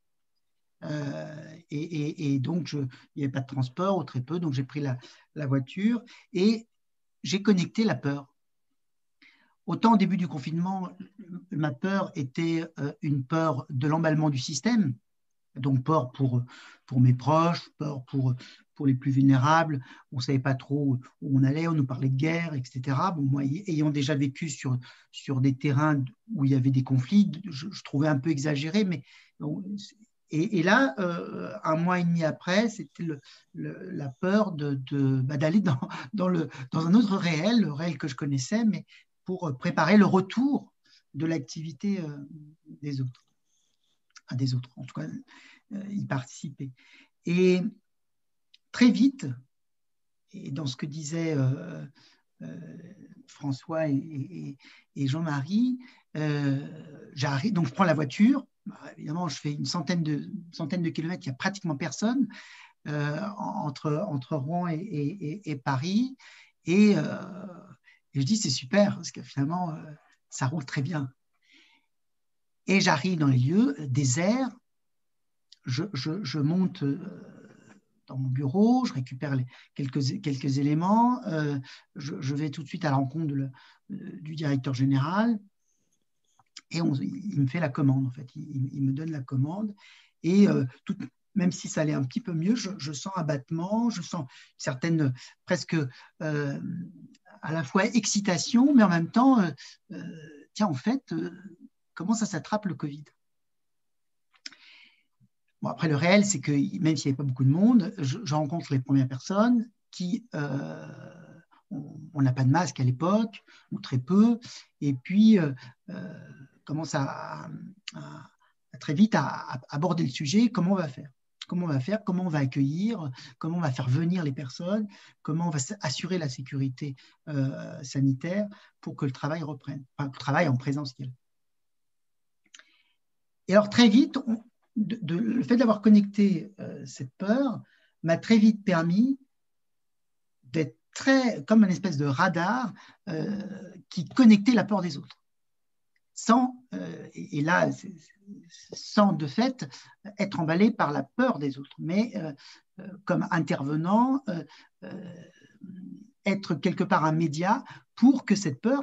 Euh, et, donc, il n'y avait pas de transport ou très peu, donc j'ai pris la, voiture et j'ai connecté la peur. Autant au début du confinement, ma peur était euh, une peur de l'emballement du système, donc peur pour mes proches, peur pour, pour les plus vulnérables. On ne savait pas trop où on allait, on nous parlait de guerre, etc. Bon, moi, ayant déjà vécu sur, sur des terrains où il y avait des conflits, je, trouvais un peu exagéré, mais et, là, euh, un mois et demi après, c'était la peur d'aller de, bah, dans, dans, dans un autre réel, le réel que je connaissais, mais pour préparer le retour de l'activité euh, des autres. des autres, en tout cas, euh, y participer. Et très vite, et dans ce que disaient François et, Jean-Marie, j'arrive, donc je prends la voiture, bah, évidemment, je fais une centaine de, centaine de kilomètres, il n'y a pratiquement personne euh, entre, entre Rouen et, Paris. Euh, et, je dis, c'est super, parce que finalement, euh, ça roule très bien. Et j'arrive dans les lieux déserts, je, je, monte dans mon bureau, je récupère quelques, éléments, je, vais tout de suite à la rencontre du directeur général, et il me fait la commande, en fait. Il, me donne la commande. Et euh, même si ça allait un petit peu mieux, je, sens un battement, je sens certaines presque euh, à la fois excitation, mais en même temps, euh, tiens, en fait, comment ça s'attrape le Covid? Après, le réel, c'est que même s'il n'y avait pas beaucoup de monde, je, rencontre les premières personnes qui on n'a pas de masque à l'époque, ou très peu, et puis commence à, très vite à, aborder le sujet, comment on va faire? Comment on va faire? Comment on va accueillir? Comment on va faire venir les personnes? Comment on va assurer la sécurité euh, sanitaire pour que le travail reprenne, enfin, le travail en présentiel. Et alors très vite, le fait d'avoir connecté euh, cette peur m'a très vite permis d'être très comme une espèce de radar euh, qui connectait la peur des autres. Sans, euh, et là, sans de fait être emballé par la peur des autres, mais comme intervenant, être quelque part un média pour que cette peur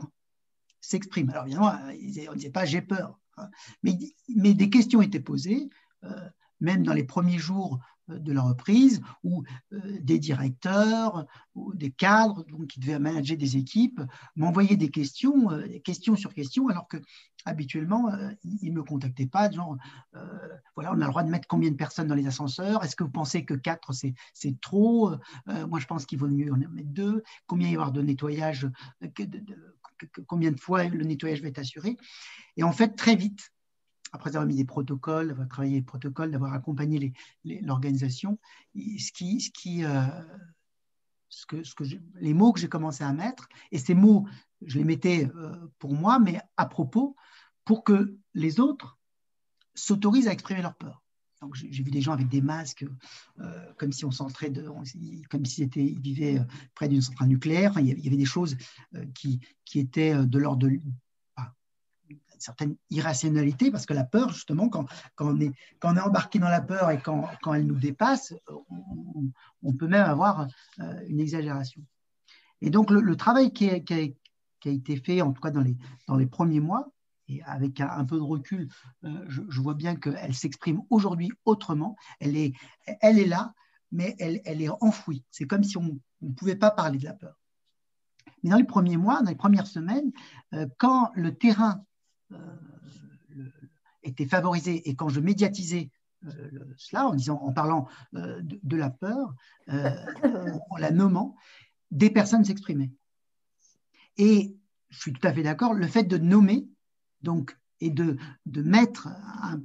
s'exprime. Alors évidemment, on ne disait pas j'ai peur, mais, mais, des questions étaient posées, même dans les premiers jours de la reprise, où euh, des directeurs ou des cadres donc, qui devaient manager des équipes m'envoyaient des questions, euh, questions sur questions, alors que habituellement, euh, ils ne me contactaient pas, genre, voilà, on a le droit de mettre combien de personnes dans les ascenseurs, est-ce que vous pensez que quatre, c'est trop Moi, je pense qu'il vaut mieux en mettre deux, combien il y avoir de nettoyage, combien de fois le nettoyage va être assuré. Et en fait, très vite, après avoir mis des protocoles, d'avoir travaillé les protocoles, d'avoir accompagné l'organisation, ce qui, ce euh, que, les mots que j'ai commencé à mettre, et ces mots, je les mettais euh, pour moi, mais à propos, pour que les autres s'autorisent à exprimer leur peur. Donc j'ai vu des gens avec des masques, euh, comme si on s'entrait, comme s'ils ils vivaient près d'une centrale nucléaire. il y avait des choses qui étaient de l'ordre de, certaine irrationalité, parce que la peur, justement, quand, quand, on, est, quand on est embarqué dans la peur et quand, quand elle nous dépasse, on, peut même avoir euh, une exagération. Et donc, le, travail qui a, été fait, en tout cas dans les, dans les premiers mois, et avec un, peu de recul, euh, je, je, vois bien qu'elle s'exprime aujourd'hui autrement. Elle est, elle est là, mais elle, elle est enfouie. C'est comme si on ne pouvait pas parler de la peur. Mais dans les premiers mois, dans les premières semaines, euh, quand le terrain euh, était favorisé et quand je médiatisais euh, cela en, disant, en parlant de, la peur, en la nommant, des personnes s'exprimaient. Et je suis tout à fait d'accord, le fait de nommer donc, et de, de mettre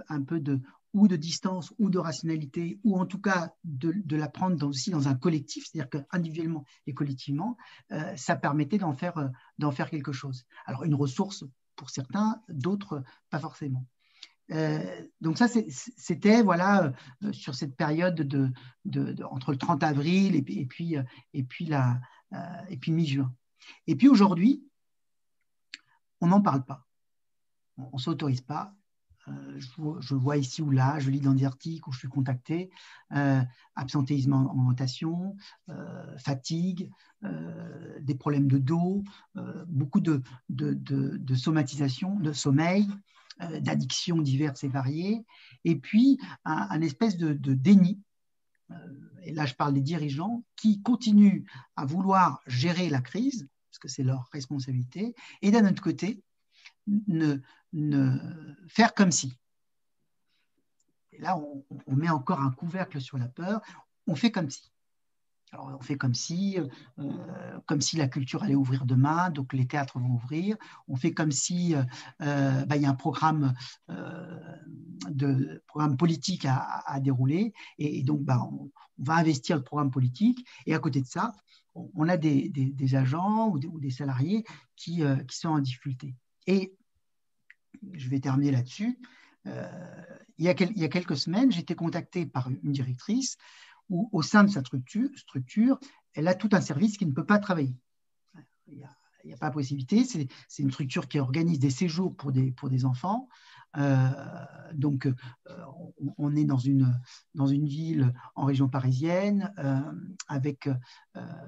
un, peu de ou de distance ou de rationalité, ou en tout cas de, la prendre aussi dans un collectif, c'est-à-dire qu'individuellement et collectivement, euh, ça permettait d'en faire, euh, d'en faire quelque chose. Alors une ressource pour certains, d'autres pas forcément. Euh, donc ça, c'était voilà sur cette période de, de, entre le 30 avril et, et puis et puis la et puis mi-juin. Et puis aujourd'hui, on n'en parle pas, on, ne s'autorise pas euh, je, vois ici ou là, je lis dans des articles où je suis contacté, euh, absentéisme en augmentation, euh, fatigue, des problèmes de dos, beaucoup de, de, somatisation, de sommeil, d'addictions diverses et variées, et puis un, espèce de, déni. et là, je parle des dirigeants qui continuent à vouloir gérer la crise, parce que c'est leur responsabilité, et d'un autre côté, ne, ne, faire comme si. Et là, on, met encore un couvercle sur la peur, on fait comme si. Alors, on fait comme si, euh, comme si la culture allait ouvrir demain, donc les théâtres vont ouvrir. On fait comme si euh, euh, bah, il y a un programme, politique à, dérouler, et, donc bah, on, va investir le programme politique. Et à côté de ça, on, a des, agents ou des, salariés qui, qui, sont en difficulté. Et je vais terminer là-dessus. Euh, il, y a quelques semaines, j'ai été contacté par une directrice où, au sein de sa structure, elle a tout un service qui ne peut pas travailler. Il n'y a, pas possibilité. C'est une structure qui organise des séjours pour des enfants. Euh, donc, euh, on, est dans une, dans une ville en région parisienne euh, avec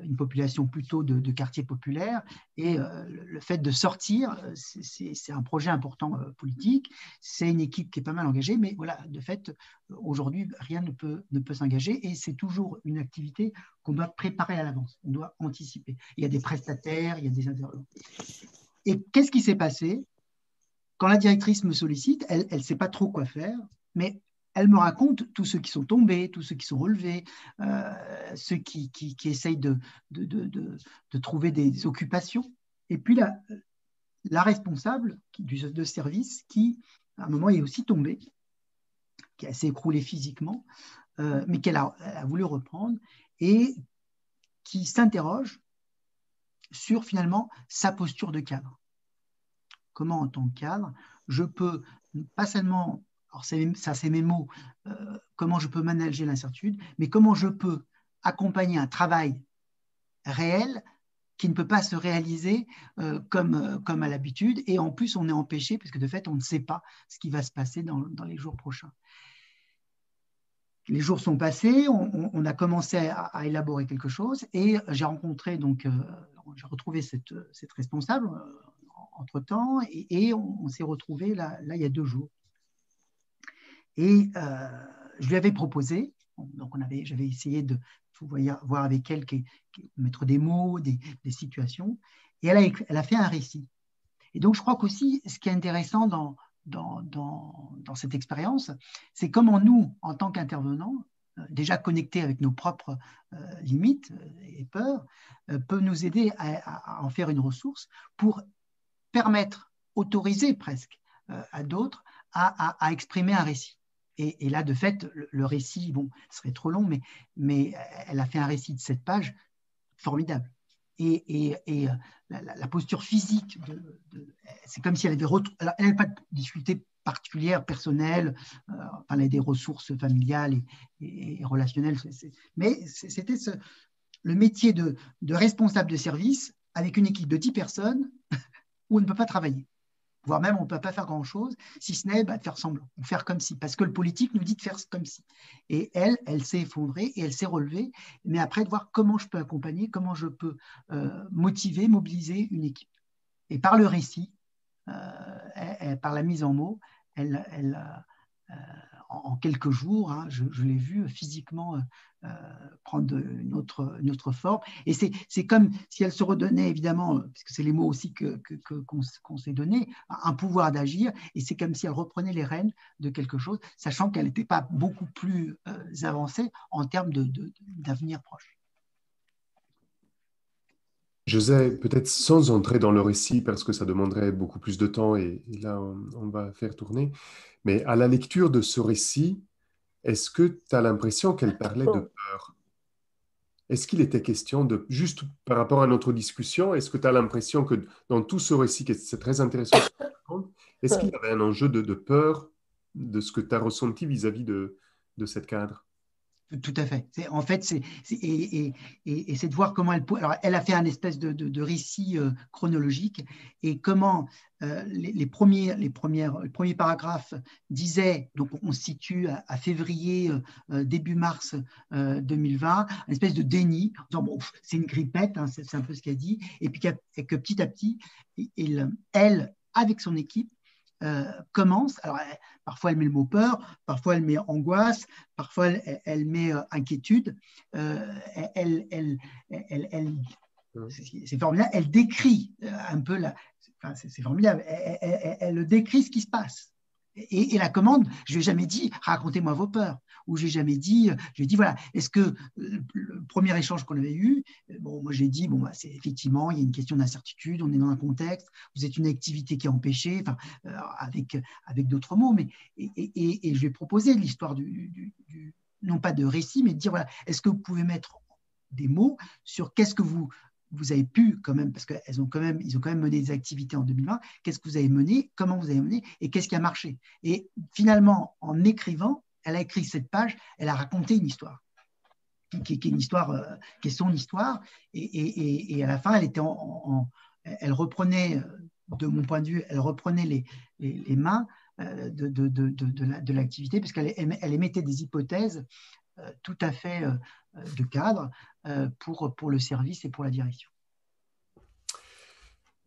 une population plutôt de, quartiers populaires. Et le fait de sortir, c'est un projet important politique. C'est une équipe qui est pas mal engagée, mais voilà, de fait, aujourd'hui, rien ne peut, ne peut s'engager et c'est toujours une activité qu'on doit préparer à l'avance, on doit anticiper. Il y a des prestataires, il y a des intervenants. Et qu'est-ce qui s'est passé? Quand la directrice me sollicite, elle ne sait pas trop quoi faire, mais elle me raconte tous ceux qui sont tombés, tous ceux qui sont relevés, euh, ceux qui, essayent de, trouver des, occupations. Et puis la, responsable du, de service qui, à un moment, est aussi tombée, qui s'est écroulée physiquement, euh, mais qu'elle a, voulu reprendre et qui s'interroge sur finalement sa posture de cadre comment en tant que cadre, je peux pas seulement, alors ça c'est mes mots, euh, comment je peux manager l'incertitude, mais comment je peux accompagner un travail réel qui ne peut pas se réaliser euh, comme, euh, comme à l'habitude. Et en plus, on est empêché, parce que de fait, on ne sait pas ce qui va se passer dans, dans les jours prochains. Les jours sont passés, on, a commencé à, élaborer quelque chose et j'ai rencontré, donc, j'ai retrouvé cette, cette responsable, entre-temps, et, on, s'est retrouvé là, il y a deux jours. Et euh, je lui avais proposé, donc on avait, j'avais essayé de voir avec elle, mettre des mots, des, situations, et elle a, elle a, fait un récit. Et donc je crois qu'aussi, ce qui est intéressant dans, dans, dans, cette expérience, c'est comment nous, en tant qu'intervenants, euh, déjà connectés avec nos propres euh, limites et peurs, peut nous aider à, en faire une ressource pour permettre, autoriser presque euh, à d'autres à, exprimer un récit. Et, là, de fait, le, récit, bon, serait trop long, mais, mais elle a fait un récit de sept pages formidable. Et, euh, la, posture physique, c'est comme si elle avait elle n'avait pas de difficulté particulière, personnelle, euh, elle a des ressources familiales et, relationnelles, mais c'était le métier de, de responsable de service avec une équipe de 10 personnes on ne peut pas travailler. voire même on ne peut pas faire grand-chose, si ce n'est bah, de faire semblant, ou faire comme si, parce que le politique nous dit de faire comme si. Et elle, elle s'est effondrée et elle s'est relevée, mais après de voir comment je peux accompagner, comment je peux euh, motiver, mobiliser une équipe. Et par le récit, euh, par la mise en mots, elle, elle euh, en, quelques jours, hein, je, l'ai vu physiquement prendre une autre, une autre forme. Et c'est comme si elle se redonnait, évidemment, puisque c'est les mots aussi qu'on que, qu'on s'est donnés, un pouvoir d'agir, et c'est comme si elle reprenait les rênes de quelque chose, sachant qu'elle n'était pas beaucoup plus avancée en termes d'avenir proche.
José, peut-être sans entrer dans le récit, parce que ça demanderait beaucoup plus de temps et, là, on, va faire tourner, mais à la lecture de ce récit, est-ce que tu as l'impression qu'elle parlait de peur? Est-ce qu'il était question de, juste par rapport à notre discussion, est-ce que tu as l'impression que dans tout ce récit, c'est très intéressant, est-ce qu'il y avait un enjeu de, peur de ce que tu as ressenti vis-à-vis de, de cette cadre?
Tout à fait. En fait, c'est et, c'est de voir comment elle. Alors, elle a fait un espèce de, récit euh, chronologique et comment euh, les, premiers, les, premières, premiers paragraphes disaient, donc on se situe à, février, euh, début mars 2020, une espèce de déni, bon, c'est une grippette, hein, c'est un peu ce qu'elle dit, et puis que petit à petit, elle, avec son équipe, euh, commence. Alors, parfois, elle met le mot peur, parfois, elle met angoisse, parfois, elle, met euh, inquiétude. Euh, elle, elle, elle c'est formidable. Elle décrit un peu la. Enfin, c'est formidable. Elle, décrit ce qui se passe. Et, la commande, je lui ai jamais dit racontez-moi vos peurs, ou j'ai jamais dit, je lui ai dit voilà, est-ce que le premier échange qu'on avait eu, bon, moi j'ai dit bon, bah, c'est effectivement il y a une question d'incertitude, on est dans un contexte, vous êtes une activité qui est empêchée, enfin euh, avec avec d'autres mots, mais et, et, et, je lui ai proposé l'histoire du, du, non pas de récit, mais de dire voilà, est-ce que vous pouvez mettre des mots sur qu'est-ce que vous vous avez pu quand même, parce qu'ils ont quand même, ont quand même mené des activités en 2020, qu'est-ce que vous avez mené, comment vous avez mené et qu'est-ce qui a marché. Et finalement, en écrivant, elle a écrit cette page, elle a raconté une histoire. Qui, est une histoire, euh, qui est son histoire, et, à la fin, elle était en, elle reprenait, de mon point de vue, elle reprenait les, les, mains euh, de, de, de, de l'activité, parce qu'elle elle émettait des hypothèses euh, tout à fait de cadre euh, pour, pour le service et pour la direction.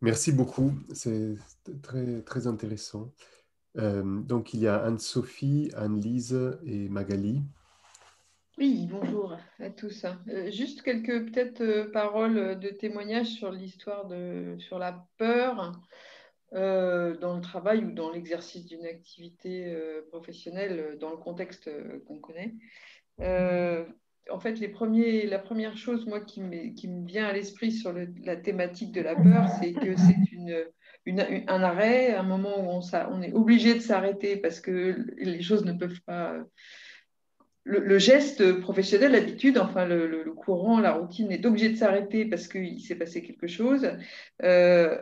Merci beaucoup, c'est très, très intéressant. Euh, donc il y a Anne-Sophie, Anne-Lise et Magali.
Oui, bonjour à tous. Euh, juste quelques peut-être paroles de témoignage sur l'histoire de sur la peur dans le travail ou dans l'exercice d'une activité professionnelle dans le contexte qu'on connaît en fait, les premiers, la première chose, moi, qui me, vient à l'esprit sur la thématique de la peur, c'est que c'est un arrêt, un moment où on, on est obligé de s'arrêter parce que les choses ne peuvent pas. Le, geste professionnel, l'habitude, enfin le, courant, la routine est obligé de s'arrêter parce qu'il s'est passé quelque chose. Euh,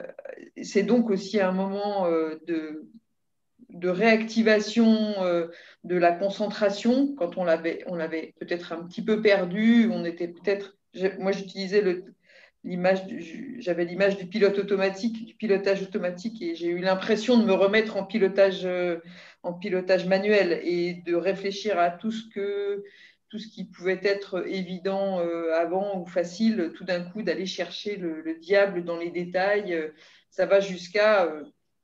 c'est donc aussi un moment euh, de, de réactivation euh, de la concentration. Quand on l'avait on l'avait peut-être un petit peu perdu on était peut-être moi j'utilisais l'image j'avais l'image du pilote automatique du pilotage automatique et j'ai eu l'impression de me remettre en pilotage euh, en pilotage manuel et de réfléchir à tout ce que tout ce qui pouvait être évident euh, avant ou facile. Tout d'un coup d'aller chercher le, le, diable dans les détails ça va jusqu'à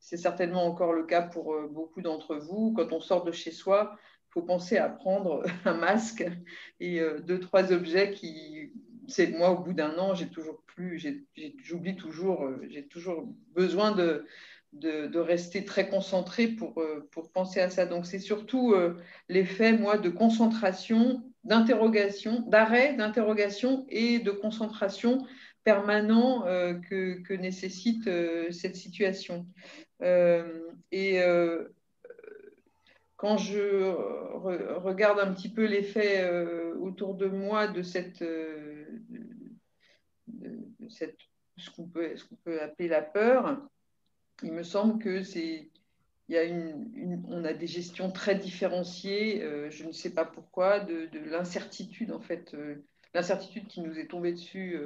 c'est certainement encore le cas pour euh, beaucoup d'entre vous. Quand on sort de chez soi, il faut penser à prendre un masque et euh, deux, trois objets qui, c'est moi, au bout d'un an, j'ai toujours plus, j'oublie toujours, euh, j'ai toujours besoin de, de, rester très concentré pour, pour penser à ça. Donc, c'est surtout l'effet, moi, de concentration, d'interrogation, d'arrêt, d'interrogation et de concentration permanent que, que, nécessite cette situation. Euh, et euh, quand je regarde un petit peu l'effet euh, autour de moi de cette ce qu'on peut, peut, appeler la peur, il me semble que c'est il y a une, on a des gestions très différenciées, je ne sais pas pourquoi, de, l'incertitude en fait, l'incertitude qui nous est tombée dessus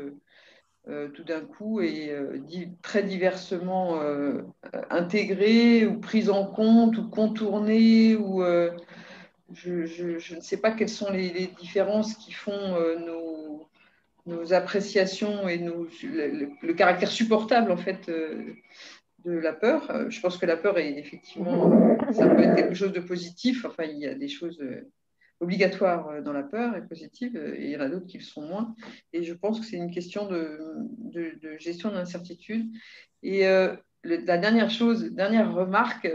tout d'un coup est très diversement intégrée ou prise en compte ou contournée ou je, ne sais pas quelles sont les, différences qui font nos, appréciations et nos, le, caractère supportable en fait de la peur. Euh, je pense que la peur est effectivement, ça peut être quelque chose de positif. Enfin, il y a des choses euh, obligatoires euh, dans la peur et positives, et il y en a d'autres qui le sont moins. Et je pense que c'est une question de, gestion de l'incertitude. Et la dernière chose, dernière remarque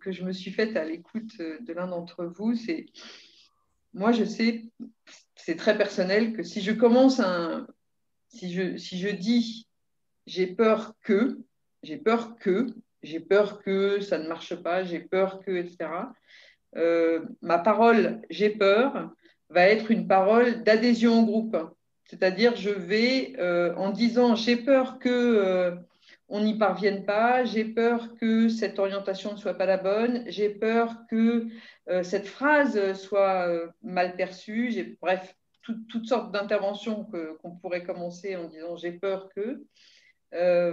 que je me suis faite à l'écoute de l'un d'entre vous, c'est moi, je sais, c'est très personnel, que si je commence un, si je, si je dis j'ai peur que, j'ai peur que, j'ai peur que ça ne marche pas, j'ai peur que, etc. Euh, ma parole j'ai peur va être une parole d'adhésion au groupe. C'est-à-dire, je vais, euh, en disant j'ai peur que euh, on n'y parvienne pas, j'ai peur que cette orientation ne soit pas la bonne, j'ai peur que cette phrase soit mal perçue, bref, toutes sortes d'interventions qu'on pourrait commencer en disant j'ai peur que.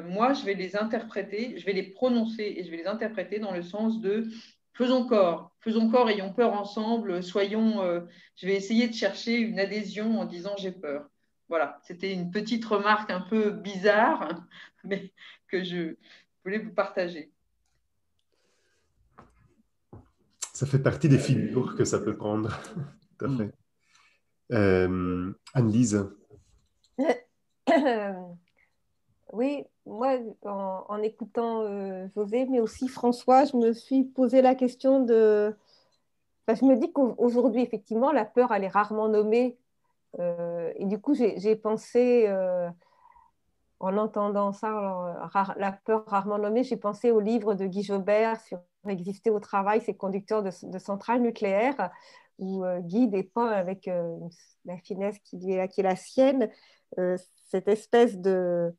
Moi, je vais les interpréter, je vais les prononcer et je vais les interpréter dans le sens de faisons corps, faisons corps, ayons peur ensemble, soyons. Euh, je vais essayer de chercher une adhésion en disant j'ai peur. Voilà, c'était une petite remarque un peu bizarre, mais que je voulais vous partager.
Ça fait partie des figures que ça peut prendre. Tout à fait. Euh, Anne-Lise
Oui, moi, en, écoutant euh, José, mais aussi François, je me suis posé la question de... je me dis qu'aujourd'hui, effectivement, la peur, elle est rarement nommée. Euh, et du coup, j'ai pensé, euh, en entendant ça, la peur rarement nommée, j'ai pensé au livre de Guy Jobert sur exister au travail, ces conducteurs de, centrales nucléaires, où Guy dépeint avec la finesse qui est la sienne cette espèce de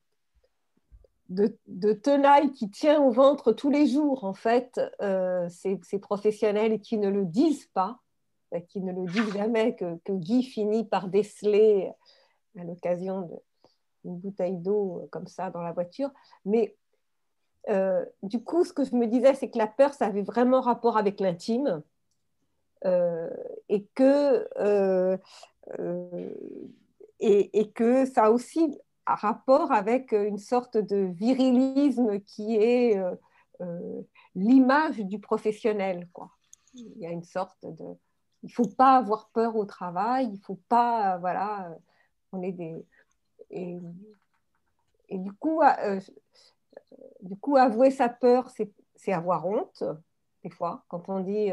de, tenaille qui tient au ventre tous les jours, en fait, euh, ces, professionnels qui ne le disent pas, euh, qui ne le disent jamais, que, Guy finit par déceler à l'occasion d'une bouteille d'eau euh, comme ça dans la voiture. Mais du coup, ce que je me disais, c'est que la peur, ça avait vraiment rapport avec l'intime. et que et, que ça aussi rapport avec euh, une sorte de virilisme qui est euh, euh, l'image du professionnel. Quoi. Il y a une sorte de... Il ne faut pas avoir peur au travail, il ne faut pas... Voilà, on est des... Et, du, coup, du coup, avouer sa peur, c'est avoir honte, des fois, quand on dit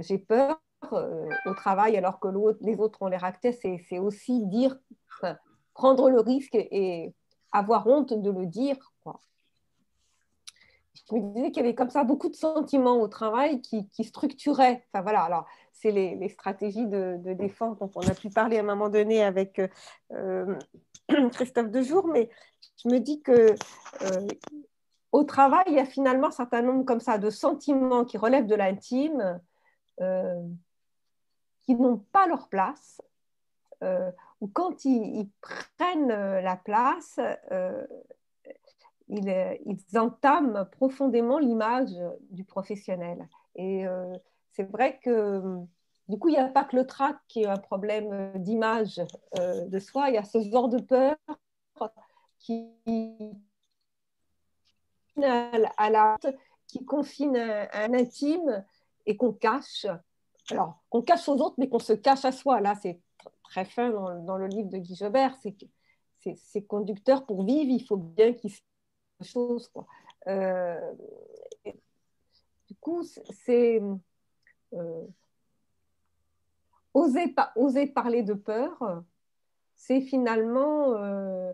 j'ai peur au travail alors que les autres ont l'air actés, c'est aussi dire, prendre le risque et, avoir honte de le dire. Quoi. Je me disais qu'il y avait comme ça beaucoup de sentiments au travail qui, structuraient. Enfin voilà, alors c'est les, stratégies de, défense dont on a pu parler à un moment donné avec euh, Christophe Dejour, mais je me dis que euh, au travail, il y a finalement un certain nombre comme ça de sentiments qui relèvent de l'intime, euh, qui n'ont pas leur place ou quand ils, prennent euh, la place, euh, ils, entament profondément l'image du professionnel. Et euh, c'est vrai que du coup, il n'y a pas que le trac qui est un problème d'image de soi, il y a ce genre de peur qui à la qui confine un intime et qu'on cache. Alors, qu'on cache aux autres, mais qu'on se cache à soi. Là, c'est très fin dans, le livre de Guy Jobert, c'est que ces conducteurs, pour vivre, il faut bien qu'ils fassent chose. Quoi. Euh, du coup, c'est euh, oser, oser, parler de peur, c'est finalement euh,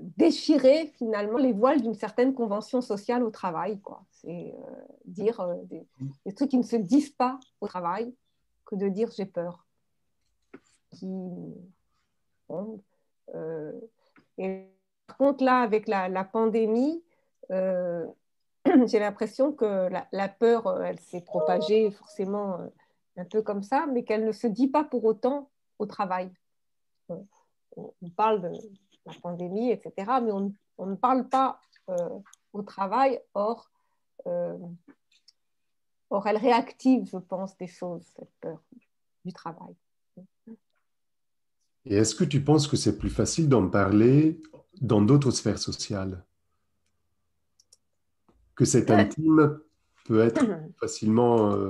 déchirer finalement les voiles d'une certaine convention sociale au travail. C'est dire des, des, trucs qui ne se disent pas au travail que de dire j'ai peur qui euh, par contre, là, avec la, pandémie, euh, j'ai l'impression que la, peur, euh, elle s'est propagée forcément un peu comme ça, mais qu'elle ne se dit pas pour autant au travail. on, parle de la pandémie, etc., mais on, on ne parle pas au travail. Or, or, elle réactive, je pense, des choses, cette peur du travail.
Et est-ce que tu penses que c'est plus facile d'en parler dans d'autres sphères sociales? Que cet intime peut être facilement euh,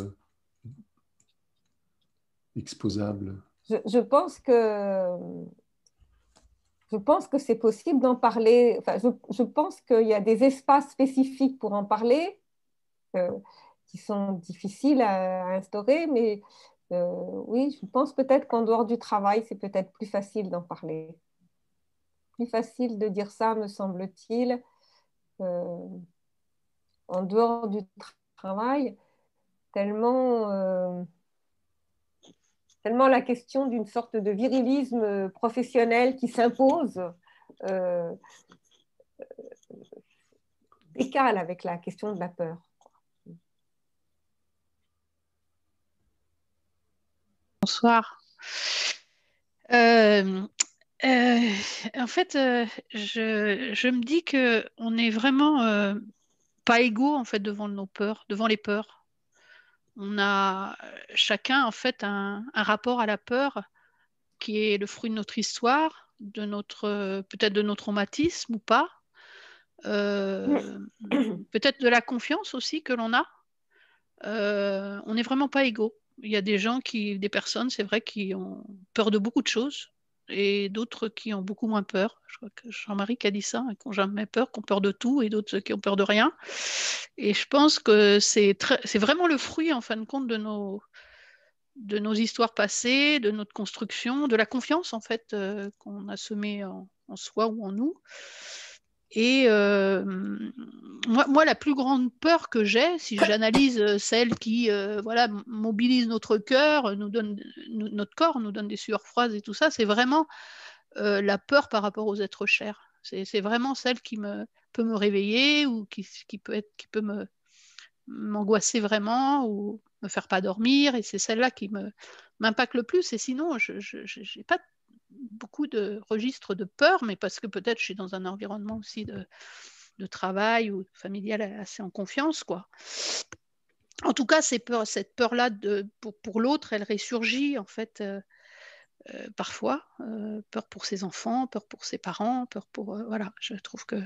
exposable?
Je, pense que je pense que c'est possible d'en parler. Enfin, je, pense qu'il y a des espaces spécifiques pour en parler euh, qui sont difficiles à instaurer, mais euh, oui, je pense peut-être qu'en dehors du travail, c'est peut-être plus facile d'en parler. Plus facile de dire ça, me semble-t-il, euh, en dehors du travail, tellement, euh, tellement la question d'une sorte de virilisme professionnel qui s'impose décale avec la question de la peur.
Bonsoir. Euh, euh, en fait, euh, je, me dis que on n'est vraiment pas égaux en fait devant nos peurs, devant les peurs. On a chacun en fait un, rapport à la peur qui est le fruit de notre histoire, de notre peut-être de notre traumatisme ou pas, peut-être de la confiance aussi que l'on a. on n'est vraiment pas égaux il y a des gens qui, des personnes, c'est vrai, qui ont peur de beaucoup de choses et d'autres qui ont beaucoup moins peur. Je crois que Jean-Marie qui a dit ça, hein, qui n'ont jamais peur, qui ont peur de tout et d'autres qui ont peur de rien. Et je pense que c'est, vraiment le fruit, en fin de compte, de nos, histoires passées, de notre construction, de la confiance, en fait, euh, qu'on a semée en, soi ou en nous. Et euh, moi, la plus grande peur que j'ai, si j'analyse euh, celle qui euh, voilà, mobilise notre cœur, nous donne, notre corps, nous donne des sueurs froides et tout ça, c'est vraiment la peur par rapport aux êtres chers. C'est vraiment celle qui me, peut me réveiller ou qui, qui peut, être, qui peut me, m'angoisser vraiment ou me faire pas dormir. Et c'est celle-là qui m'impacte le plus. Et sinon, je n'ai pas beaucoup de registres de peur, mais parce que peut-être je suis dans un environnement aussi de, travail ou familial assez en confiance, quoi. En tout cas, cette peur-là pour, pour l'autre, elle ressurgit en fait euh, euh, parfois. Euh, peur pour ses enfants, peur pour ses parents, peur pour voilà. Je trouve que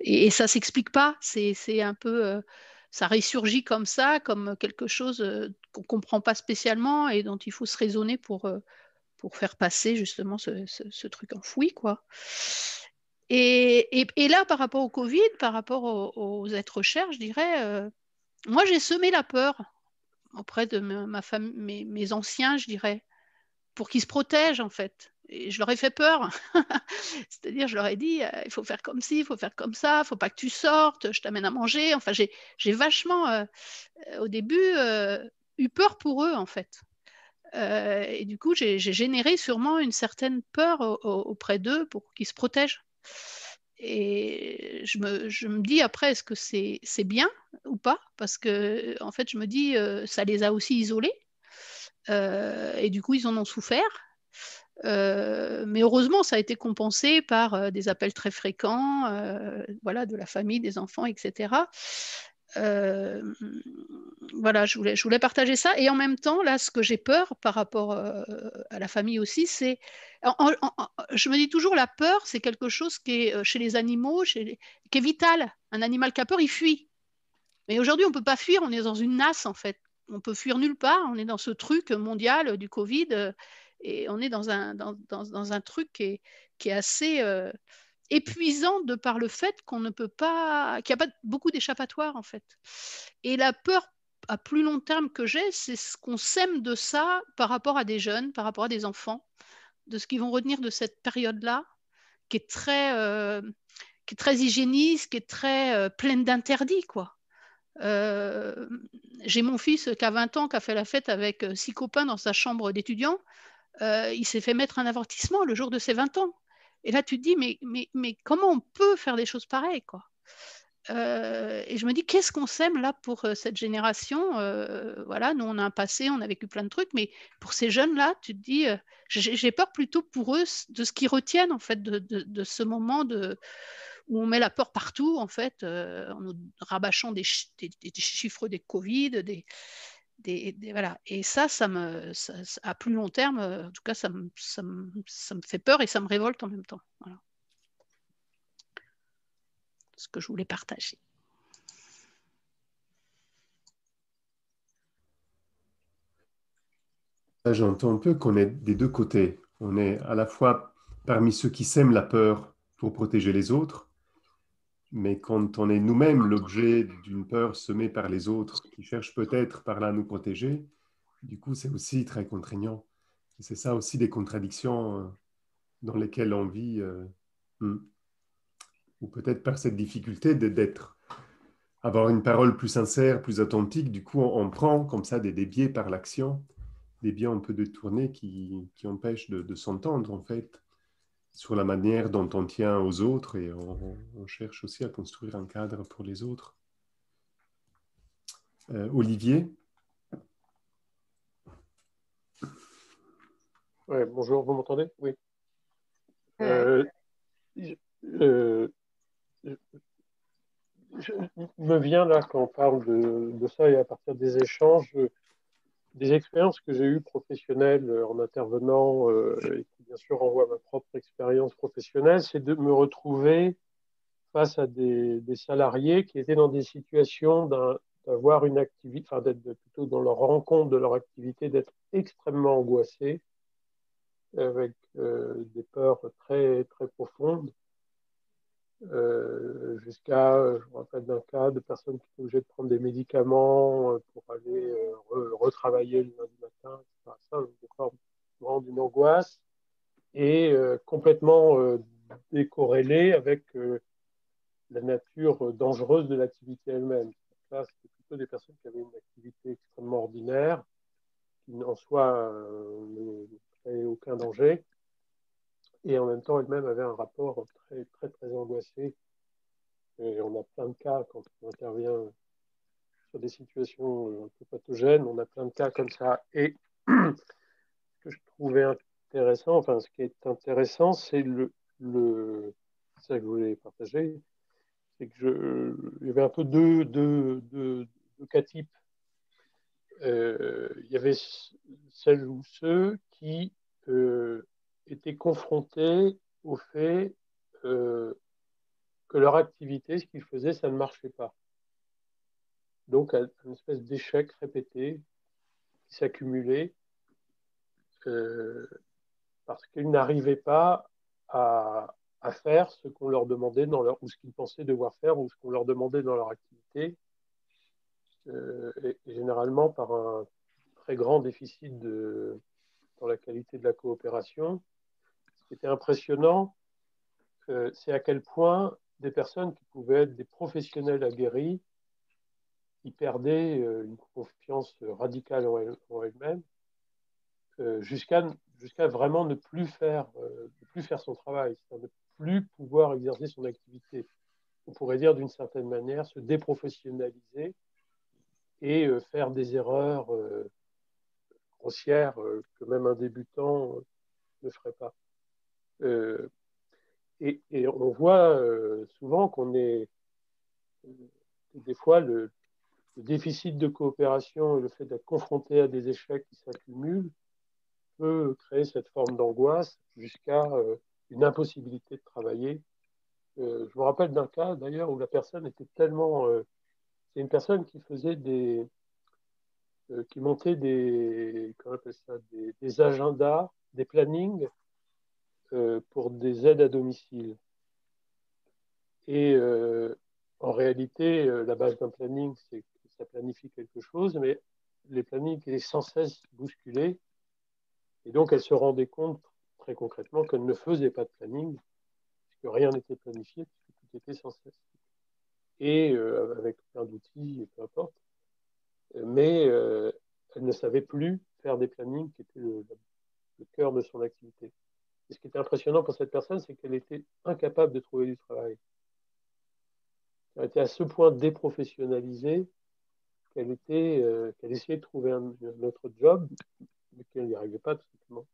et, et ça s'explique pas. C'est un peu ça ressurgit comme ça, comme quelque chose qu'on comprend pas spécialement et dont il faut se raisonner pour pour faire passer justement ce, truc enfoui, quoi. Et, là, par rapport au Covid, par rapport aux, êtres chers, je dirais, euh, moi, j'ai semé la peur auprès de ma, famille, mes, anciens, je dirais, pour qu'ils se protègent, en fait. Et je leur ai fait peur. C'est-à-dire, je leur ai dit, euh, il faut faire comme ci, il faut faire comme ça, il faut pas que tu sortes, je t'amène à manger. Enfin, j'ai vachement, euh, au début, eu peur pour eux, en fait. Euh, et du coup, j'ai généré sûrement une certaine peur auprès d'eux pour qu'ils se protègent. Et je me, dis après, est-ce que c'est bien ou pas? Parce que, en fait, je me dis, euh, ça les a aussi isolés. Euh, et du coup, ils en ont souffert. mais heureusement, ça a été compensé par des appels très fréquents, voilà, de la famille, des enfants, etc. Euh, voilà, je voulais, partager ça. Et en même temps, là, ce que j'ai peur par rapport euh, à la famille aussi, c'est. Je me dis toujours, la peur, c'est quelque chose qui est euh, chez les animaux, qui est vital. Un animal qui a peur, il fuit. Mais aujourd'hui, on ne peut pas fuir, on est dans une nasse, en fait. On peut fuir nulle part, on est dans ce truc mondial du Covid, et on est dans un, truc qui est assez épuisant de par le fait qu'on ne peut pas, qu'il n'y a pas beaucoup d'échappatoires en fait. Et la peur à plus long terme que j'ai, c'est ce qu'on sème de ça par rapport à des jeunes, par rapport à des enfants, de ce qu'ils vont retenir de cette période-là, qui est très, euh, qui est très hygiéniste, qui est très euh, pleine d'interdits, quoi. Euh, j'ai mon fils qui a 20 ans, qui a fait la fête avec six copains dans sa chambre d'étudiant. il s'est fait mettre un avertissement le jour de ses 20 ans. Et là, tu te dis, mais, comment on peut faire des choses pareilles quoi? Euh, et je me dis, qu'est-ce qu'on sème là pour euh, cette génération? Euh, Voilà, nous, on a un passé, on a vécu plein de trucs, mais pour ces jeunes-là, tu te dis, j'ai peur plutôt pour eux de ce qu'ils retiennent, en fait, de, ce moment de, où on met la peur partout, en fait, en nous rabâchant des, chiffres des Covid, des, Et ça, ça me, à plus long terme, en tout cas, ça me, ça, me, ça me, fait peur et ça me révolte en même temps. Voilà ce que je voulais partager.
J'entends un peu qu'on est des deux côtés. On est à la fois parmi ceux qui sèment la peur pour protéger les autres, mais quand on est nous-mêmes l'objet d'une peur semée par les autres qui cherchent peut-être par là à nous protéger, du coup c'est aussi très contraignant. C'est ça aussi des contradictions euh, dans lesquelles on vit. Euh, hmm ou peut-être par cette difficulté d'être, avoir une parole plus sincère, plus authentique, du coup, on, prend comme ça des, biais par l'action, des biais un peu détournés qui, qui empêchent de, s'entendre, en fait, sur la manière dont on tient aux autres et on, cherche aussi à construire un cadre pour les autres. Euh, Olivier?
Ouais, Bonjour, vous m'entendez? Oui. Euh, euh, je, me vient là, quand on parle de, ça et à partir des échanges, des expériences que j'ai eues professionnelles en intervenant euh, et qui bien sûr renvoient ma propre expérience professionnelle, c'est de me retrouver face à des, salariés qui étaient dans des situations d'avoir une activité, enfin d'être plutôt dans leur rencontre de leur activité, d'être extrêmement angoissés, avec euh, des peurs très, très profondes euh, jusqu'à, je me rappelle d'un cas de personnes qui étaient obligées de prendre des médicaments euh, pour aller euh, retravailler le lundi matin, etc. Ça, des formes d'une angoisse et complètement décorrélée avec la nature dangereuse de l'activité elle-même. Là, c'était plutôt des personnes qui avaient une activité extrêmement ordinaire, qui en soi ne créait aucun danger, et en même temps elle-même avait un rapport très très très angoissé. On a plein de cas quand on intervient sur des situations un peu pathogènes, on a plein de cas comme ça. Et ce que je trouvais intéressant, enfin ce qui est intéressant, c'est le, le ça que je voulais partager, c'est que il y avait un peu deux, deux, deux, deux cas types. Euh, il y avait celles ou ceux qui euh, étaient confrontés au fait euh, que leur activité, ce qu'ils faisaient, ça ne marchait pas. Donc, une espèce d'échec répété qui s'accumulait euh, parce qu'ils n'arrivaient pas à, faire ce qu'on leur demandait dans leur, ou ce qu'ils pensaient devoir faire ou ce qu'on leur demandait dans leur activité, euh, et, généralement par un très grand déficit dans la qualité de la coopération qui était impressionnant, euh, c'est à quel point des personnes qui pouvaient être des professionnels aguerris, qui perdaient euh, une confiance radicale en, elles-mêmes, euh, jusqu'à vraiment ne plus faire, ne plus faire son travail, ne plus pouvoir exercer son activité. On pourrait dire d'une certaine manière se déprofessionnaliser et faire des erreurs grossières que même un débutant ne ferait pas. Euh, et, on voit euh, souvent qu'on est euh, des fois le, déficit de coopération et le fait d'être confronté à des échecs qui s'accumulent peut créer cette forme d'angoisse jusqu'à une impossibilité de travailler. je me rappelle d'un cas d'ailleurs où la personne était tellement. c'est une personne qui faisait des. qui montait des, ça, des, agendas, des plannings pour des aides à domicile. Et euh, en réalité, euh, la base d'un planning, c'est que ça planifie quelque chose, mais les plannings étaient sans cesse bousculés. Et donc, elle se rendait compte très concrètement qu'elle ne faisait pas de planning, puisque rien n'était planifié, puisque tout était sans cesse. Et avec plein d'outils, peu importe. Mais elle ne savait plus faire des plannings qui étaient le cœur de son activité. Et ce qui était impressionnant pour cette personne, c'est qu'elle était incapable de trouver du travail. a été à ce point déprofessionnalisée qu'elle était, euh, essayait de trouver un, autre job, mais qu'elle n'y arrivait pas tout simplement.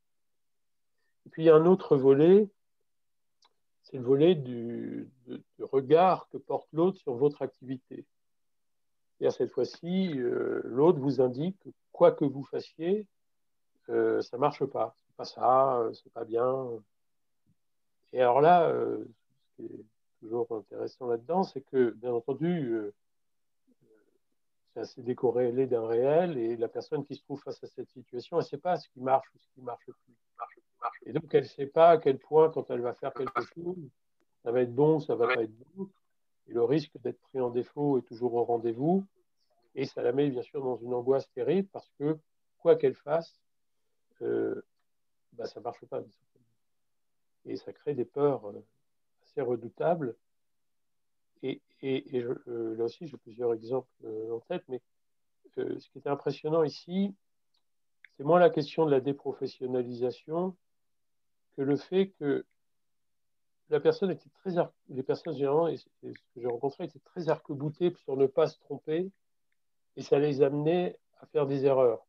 Et puis il y a un autre volet, c'est le volet du, regard que porte l'autre sur votre activité. Et à cette fois-ci, euh, l'autre vous indique que quoi que vous fassiez, euh, ça ne marche pas. Pas ça, euh, c'est pas bien. Et alors là, ce qui est toujours intéressant là-dedans, c'est que, bien entendu, c'est assez décorrélé d'un réel et la personne qui se trouve face à cette situation, elle ne sait pas ce qui marche ou ce qui marche plus. Et donc, elle ne sait pas à quel point, quand elle va faire quelque chose, ça va être bon ça ne va pas être bon. Et le risque d'être pris en défaut est toujours au rendez-vous. Et ça la met bien sûr dans une angoisse terrible parce que quoi qu'elle fasse, euh, bah, ça ne marche pas. Et ça crée des peurs euh, assez redoutables. Et, et, euh, là aussi, j'ai plusieurs exemples en tête, mais ce qui était impressionnant ici, c'est moins la question de la déprofessionnalisation que le fait que la personne était très, les personnes généralement, et ce que j'ai rencontré, étaient très arc-boutées sur ne pas se tromper, et ça les amenait à faire des erreurs.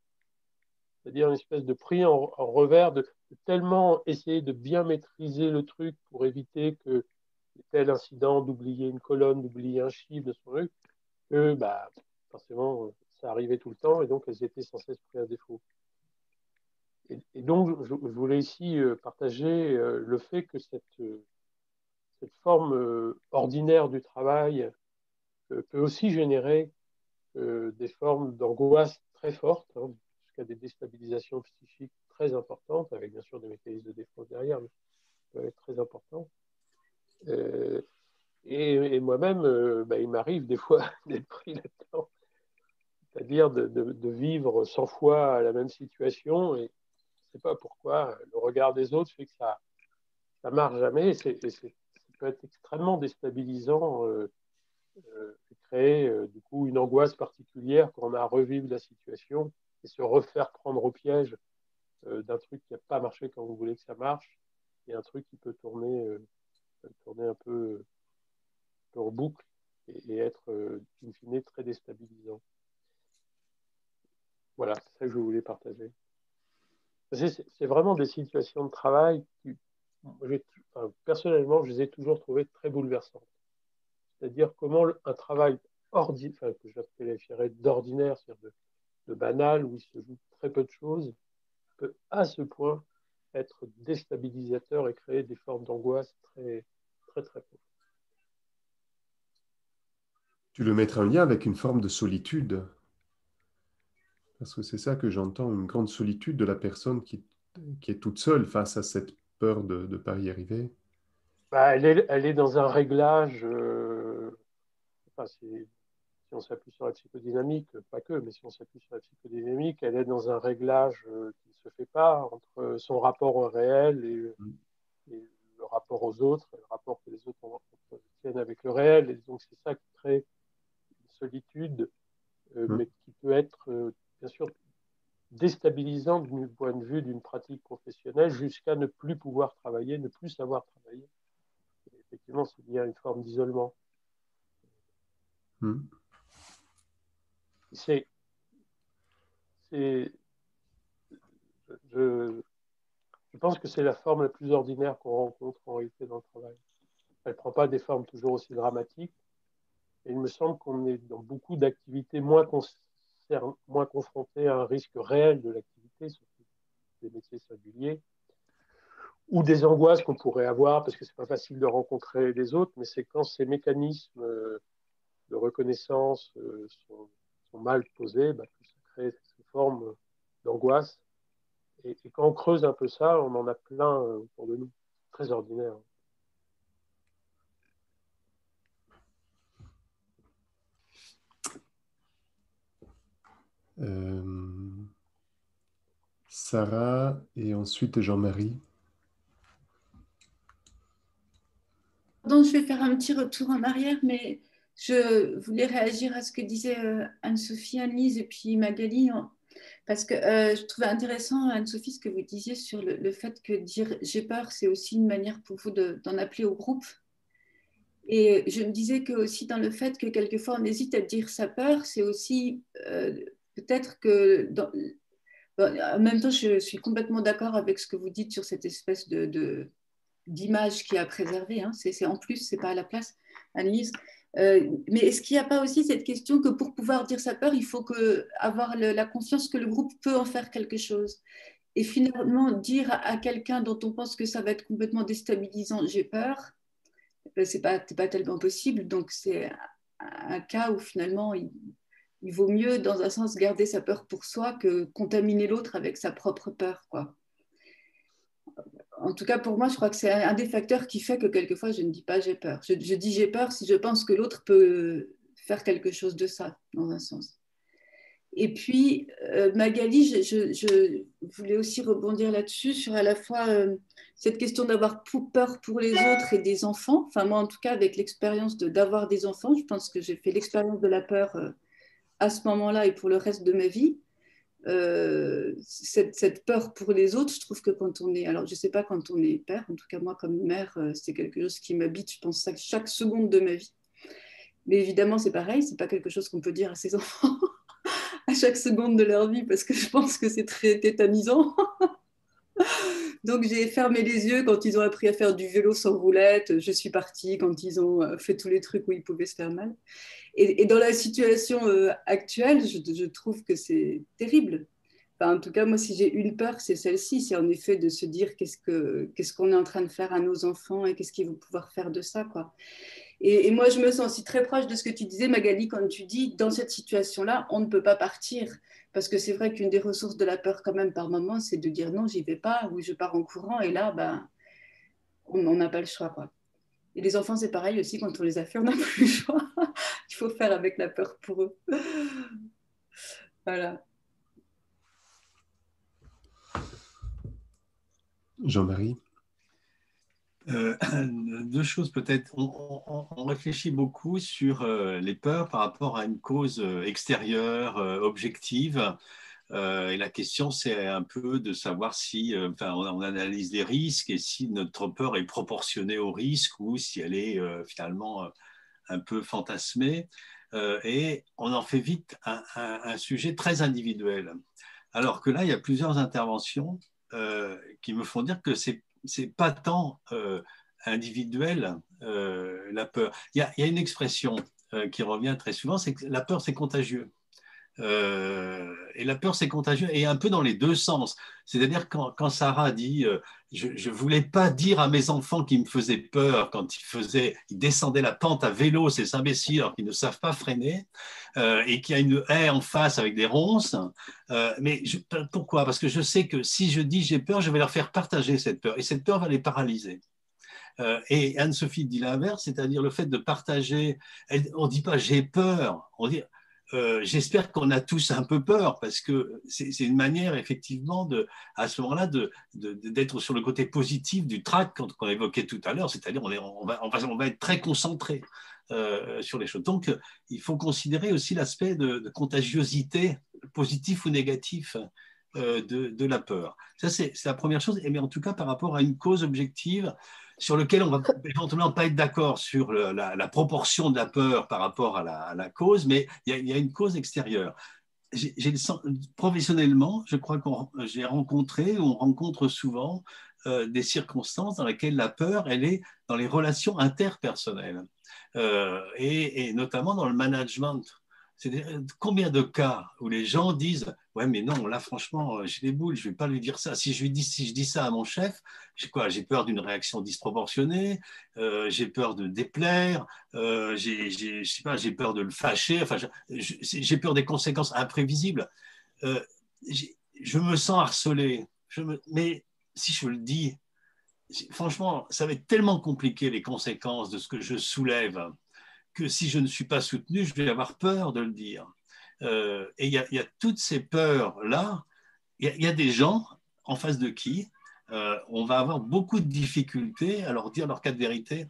C'est-à-dire une espèce de prix en, revers, de, tellement essayer de bien maîtriser le truc pour éviter que tel incident, d'oublier une colonne, d'oublier un chiffre de son truc, que bah, forcément, ça arrivait tout le temps, et donc elles étaient sans cesse prises à défaut. Et, donc, je, voulais ici euh, partager euh, le fait que cette, euh, forme ordinaire du travail peut aussi générer des formes d'angoisse très fortes, hein, jusqu'à des déstabilisations psychiques très importantes, avec bien sûr des mécanismes de défense derrière, mais ça peut être très important. et, moi-même, bah, il m'arrive des fois d'être pris là-dedans, c'est-à-dire de, vivre 100 fois la même situation et pas pourquoi le regard des autres fait que ça ça marche jamais. C'est, ça peut être extrêmement déstabilisant euh, euh, créer euh, du coup une angoisse particulière quand on a à revivre la situation se refaire prendre au piège d'un truc qui n'a pas marché quand vous voulez que ça marche et un truc qui peut tourner, tourner un peu, en boucle et, être in très déstabilisant. Voilà, c'est ça que je voulais partager. C'est vraiment des situations de travail qui, personnellement, je les ai toujours trouvées très bouleversantes. C'est-à-dire comment un travail ordinaire, que j'appellerais d'ordinaire, c'est-à-dire banal, où il se joue très peu de choses, peut à ce point être déstabilisateur et créer des formes d'angoisse très, très, très profondes.
Tu le mettrais en lien avec une forme de solitude? Parce que c'est ça que j'entends, une grande solitude de la personne qui, qui, est toute seule face à cette peur de ne pas y arriver.
Bah, elle, est, elle, est, dans un réglage, euh, enfin, si, on s'appuie sur la psychodynamique, pas que, mais si on s'appuie sur la psychodynamique, elle est dans un réglage euh, qui ne se fait pas entre son rapport au réel mm. et, le rapport aux autres, le rapport que les autres tiennent avec le réel. Et donc c'est ça qui crée une solitude, euh, mm. mais qui peut être bien sûr déstabilisant du point de vue d'une pratique professionnelle jusqu'à ne plus pouvoir travailler, ne plus savoir travailler. effectivement, il y a une forme d'isolement. Hmm. C'est. Je, je, pense que c'est la forme la plus ordinaire qu'on rencontre en réalité dans le travail. Elle ne prend pas des formes toujours aussi dramatiques. Et il me semble qu'on est dans beaucoup d'activités moins, moins confronté à un risque réel de l'activité, surtout des métiers singuliers, ou des angoisses qu'on pourrait avoir, parce que c'est pas facile de rencontrer les autres, mais c'est quand ces mécanismes euh, de reconnaissance euh, sont, mal posés, bah, ça crée cette forme d'angoisse. Et, et, quand on creuse un peu ça, on en a plein euh, autour de nous, très ordinaire.
Euh, Sarah et ensuite Jean-Marie.
Pardon, je vais faire un petit retour en arrière, mais je voulais réagir à ce que disaient euh, Anne-Sophie, Anne-Lise et puis Magali, parce que euh, je trouvais intéressant, Anne-Sophie, ce que vous disiez sur le, fait que dire j'ai peur, c'est aussi une manière pour vous d'en appeler au groupe. Et je me disais que aussi dans le fait que quelquefois on hésite à dire sa peur, c'est aussi euh, peut-être que en même temps, je suis complètement d'accord avec ce que vous dites sur cette espèce de, d'image qui a préservé. Hein. C'est, en plus, c'est pas à la place, Annelise. Euh, mais est-ce qu'il n'y a pas aussi cette question que pour pouvoir dire sa peur, il faut avoir la confiance que le groupe peut en faire quelque chose? Et finalement, dire à, quelqu'un dont on pense que ça va être complètement déstabilisant, j'ai peur, ben, c'est pas, pas tellement possible. Donc c'est un cas où finalement il, vaut mieux, dans un sens, garder sa peur pour soi que contaminer l'autre avec sa propre peur. En tout cas, pour moi, je crois que c'est un des facteurs qui fait que quelquefois, je ne dis pas j'ai peur. Je, dis j'ai peur si je pense que l'autre peut faire quelque chose de ça, dans un sens. Et puis, euh, Magali, je, voulais aussi rebondir là-dessus, sur à la fois euh, cette question d'avoir peur pour les autres et des enfants. Enfin, moi, en tout cas, avec l'expérience d'avoir des enfants, je pense que j'ai fait l'expérience de la peur euh, à ce moment-là et pour le reste de ma vie. Euh, cette, peur pour les autres, je trouve que quand on est, alors je ne sais pas quand on est père, en tout cas moi comme mère, euh, c'est quelque chose qui m'habite, je pense, chaque, chaque seconde de ma vie. Mais évidemment, c'est pareil, c'est pas quelque chose qu'on peut dire à ses enfants à chaque seconde de leur vie parce que je pense que c'est très tétanisant. Donc j'ai fermé les yeux quand ils ont appris à faire du vélo sans roulette. Je suis partie quand ils ont euh, fait tous les trucs où ils pouvaient se faire mal. Et, dans la situation euh, actuelle, je, trouve que c'est terrible. en tout cas, moi, si j'ai une peur, c'est celle-ci. C'est en effet de se dire qu'est-ce qu'on est en train de faire à nos enfants et qu'est-ce qu'ils vont pouvoir faire de ça. Et, moi, je me sens aussi très proche de ce que tu disais, Magali, quand tu dis, dans cette situation-là, on ne peut pas partir. Parce que c'est vrai qu'une des ressources de la peur, quand même, par moment, c'est de dire non, j'y vais pas, ou je pars en courant. Et là, ben, on n'a pas le choix. Et les enfants, c'est pareil aussi, quand on les a fait, on n'a plus le choix. Il faut faire avec la peur pour eux. voilà.
Jean-Marie
euh, deux choses peut-être. On, réfléchit beaucoup sur euh, les peurs par rapport à une cause euh, extérieure, objective. et la question, c'est un peu de savoir si, enfin, on, analyse les risques et si notre peur est proportionnée au risque ou si elle est finalement un peu fantasmée. et on en fait vite un, sujet très individuel. Alors que là, il y a plusieurs interventions qui me font dire que c'est c'est pas tant euh, individuel euh, la peur. Il y, a, une expression euh, qui revient très souvent, c'est que la peur c'est contagieux. Et la peur, c'est contagieux, et un peu dans les deux sens. C'est-à-dire quand, Sarah dit Je ne voulais pas dire à mes enfants qui me faisaient peur quand ils, faisaient, ils descendaient la pente à vélo, ces imbéciles qui ne savent pas freiner, et qu'il y a une haie en face avec des ronces. mais pourquoi? Parce que je sais que si je dis j'ai peur, je vais leur faire partager cette peur, et cette peur va les paralyser. et Anne-Sophie dit l'inverse, c'est-à-dire le fait de partager. on ne dit pas j'ai peur, on dit euh, j'espère qu'on a tous un peu peur parce que c'est une manière effectivement de, à ce moment-là d'être sur le côté positif du trac qu'on évoquait tout à l'heure, c'est-à-dire on, va, être très concentré euh, sur les choses. Donc il faut considérer aussi l'aspect de, contagiosité, positif ou négatif, euh, de, la peur. Ça c'est la première chose, mais en tout cas par rapport à une cause objective, sur lequel on va éventuellement pas être d'accord sur la, proportion de la peur par rapport à la, cause, mais il y, a, une cause extérieure. professionnellement, je crois que j'ai rencontré, on rencontre souvent euh, des circonstances dans lesquelles la peur, elle est dans les relations interpersonnelles euh, et, notamment dans le management combien de cas où les gens disent ouais mais non là franchement euh, j'ai des boules je vais pas lui dire ça. Si je lui dis si je dis ça à mon chef j'ai quoi? J'ai peur d'une réaction disproportionnée euh, j'ai peur de déplaire euh, j'ai peur de le fâcher enfin j'ai peur des conséquences imprévisibles. Je me sens harcelé je me, mais si je le dis franchement ça va être tellement compliqué les conséquences de ce que je soulève que si je ne suis pas soutenu, je vais avoir peur de le dire. Euh, et il y, a toutes ces peurs-là. Il y, a des gens en face de qui euh, on va avoir beaucoup de difficultés à leur dire leur cas de vérité,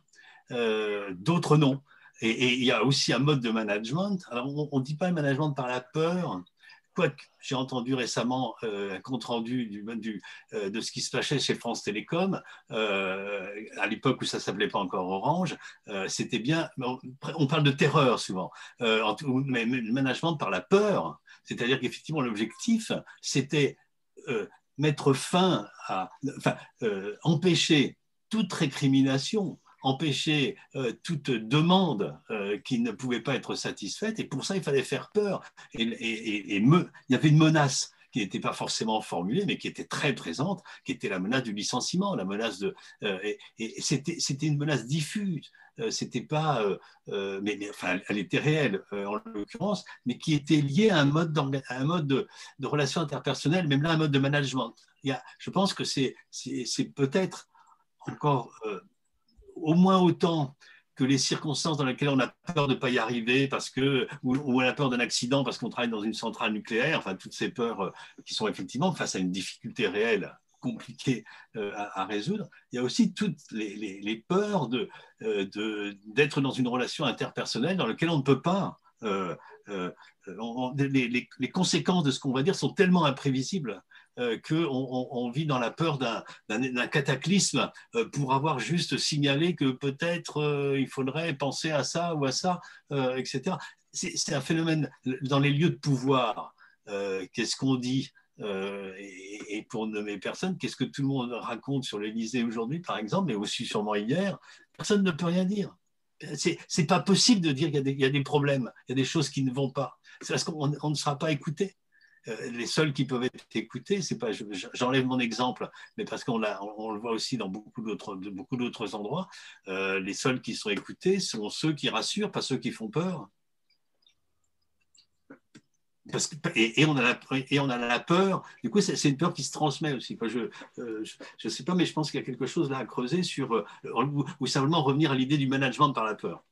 euh, d'autres non. Et, il y a aussi un mode de management. Alors, on ne dit pas le management par la peur, quoique j'ai entendu récemment un compte rendu du, de ce qui se passait chez France Télécom, à l'époque où ça s'appelait pas encore Orange, c'était bien. On parle de terreur souvent, mais le management par la peur, c'est-à-dire qu'effectivement l'objectif c'était mettre fin à, enfin, empêcher toute récrimination empêcher euh, toute demande euh, qui ne pouvait pas être satisfaite. Et pour ça, il fallait faire peur. Et, il y avait une menace qui n'était pas forcément formulée, mais qui était très présente, qui était la menace du licenciement, la menace de. Euh, et, c'était une menace diffuse. c'était pas, mais, enfin, elle était réelle en l'occurrence, mais qui était liée à un mode, un mode de, de relation interpersonnelle, même là un mode de management. Il y a, je pense que c'est peut-être encore au moins autant que les circonstances dans lesquelles on a peur de ne pas y arriver parce que, ou, on a peur d'un accident parce qu'on travaille dans une centrale nucléaire, enfin toutes ces peurs euh, qui sont effectivement face à une difficulté réelle compliquée euh, à, résoudre. Il y a aussi toutes les, peurs de, euh, d'être dans une relation interpersonnelle dans laquelle on ne peut pas. les, conséquences de ce qu'on va dire sont tellement imprévisibles qu'on on, vit dans la peur d'un cataclysme euh, pour avoir juste signalé que peut-être euh, il faudrait penser à ça ou à ça, etc. C'est un phénomène dans les lieux de pouvoir. Qu'est-ce qu'on dit et, pour nommer personne, qu'est-ce que tout le monde raconte sur l'Élysée aujourd'hui, par exemple, mais aussi sûrement hier Personne ne peut rien dire. C'est pas possible de dire qu'il y, y, a des problèmes, il y a des choses qui ne vont pas. C'est parce qu'on ne sera pas écouté. Euh, les seuls qui peuvent être écoutés, c'est pas, j'enlève mon exemple, mais parce qu'on on, le voit aussi dans beaucoup d'autres, beaucoup d'autres endroits, euh, les seuls qui sont écoutés sont ceux qui rassurent, pas ceux qui font peur. Et, on a la, peur, du coup, c'est une peur qui se transmet aussi. je ne euh, sais pas, mais je pense qu'il y a quelque chose là à creuser sur, ou simplement revenir à l'idée du management par la peur.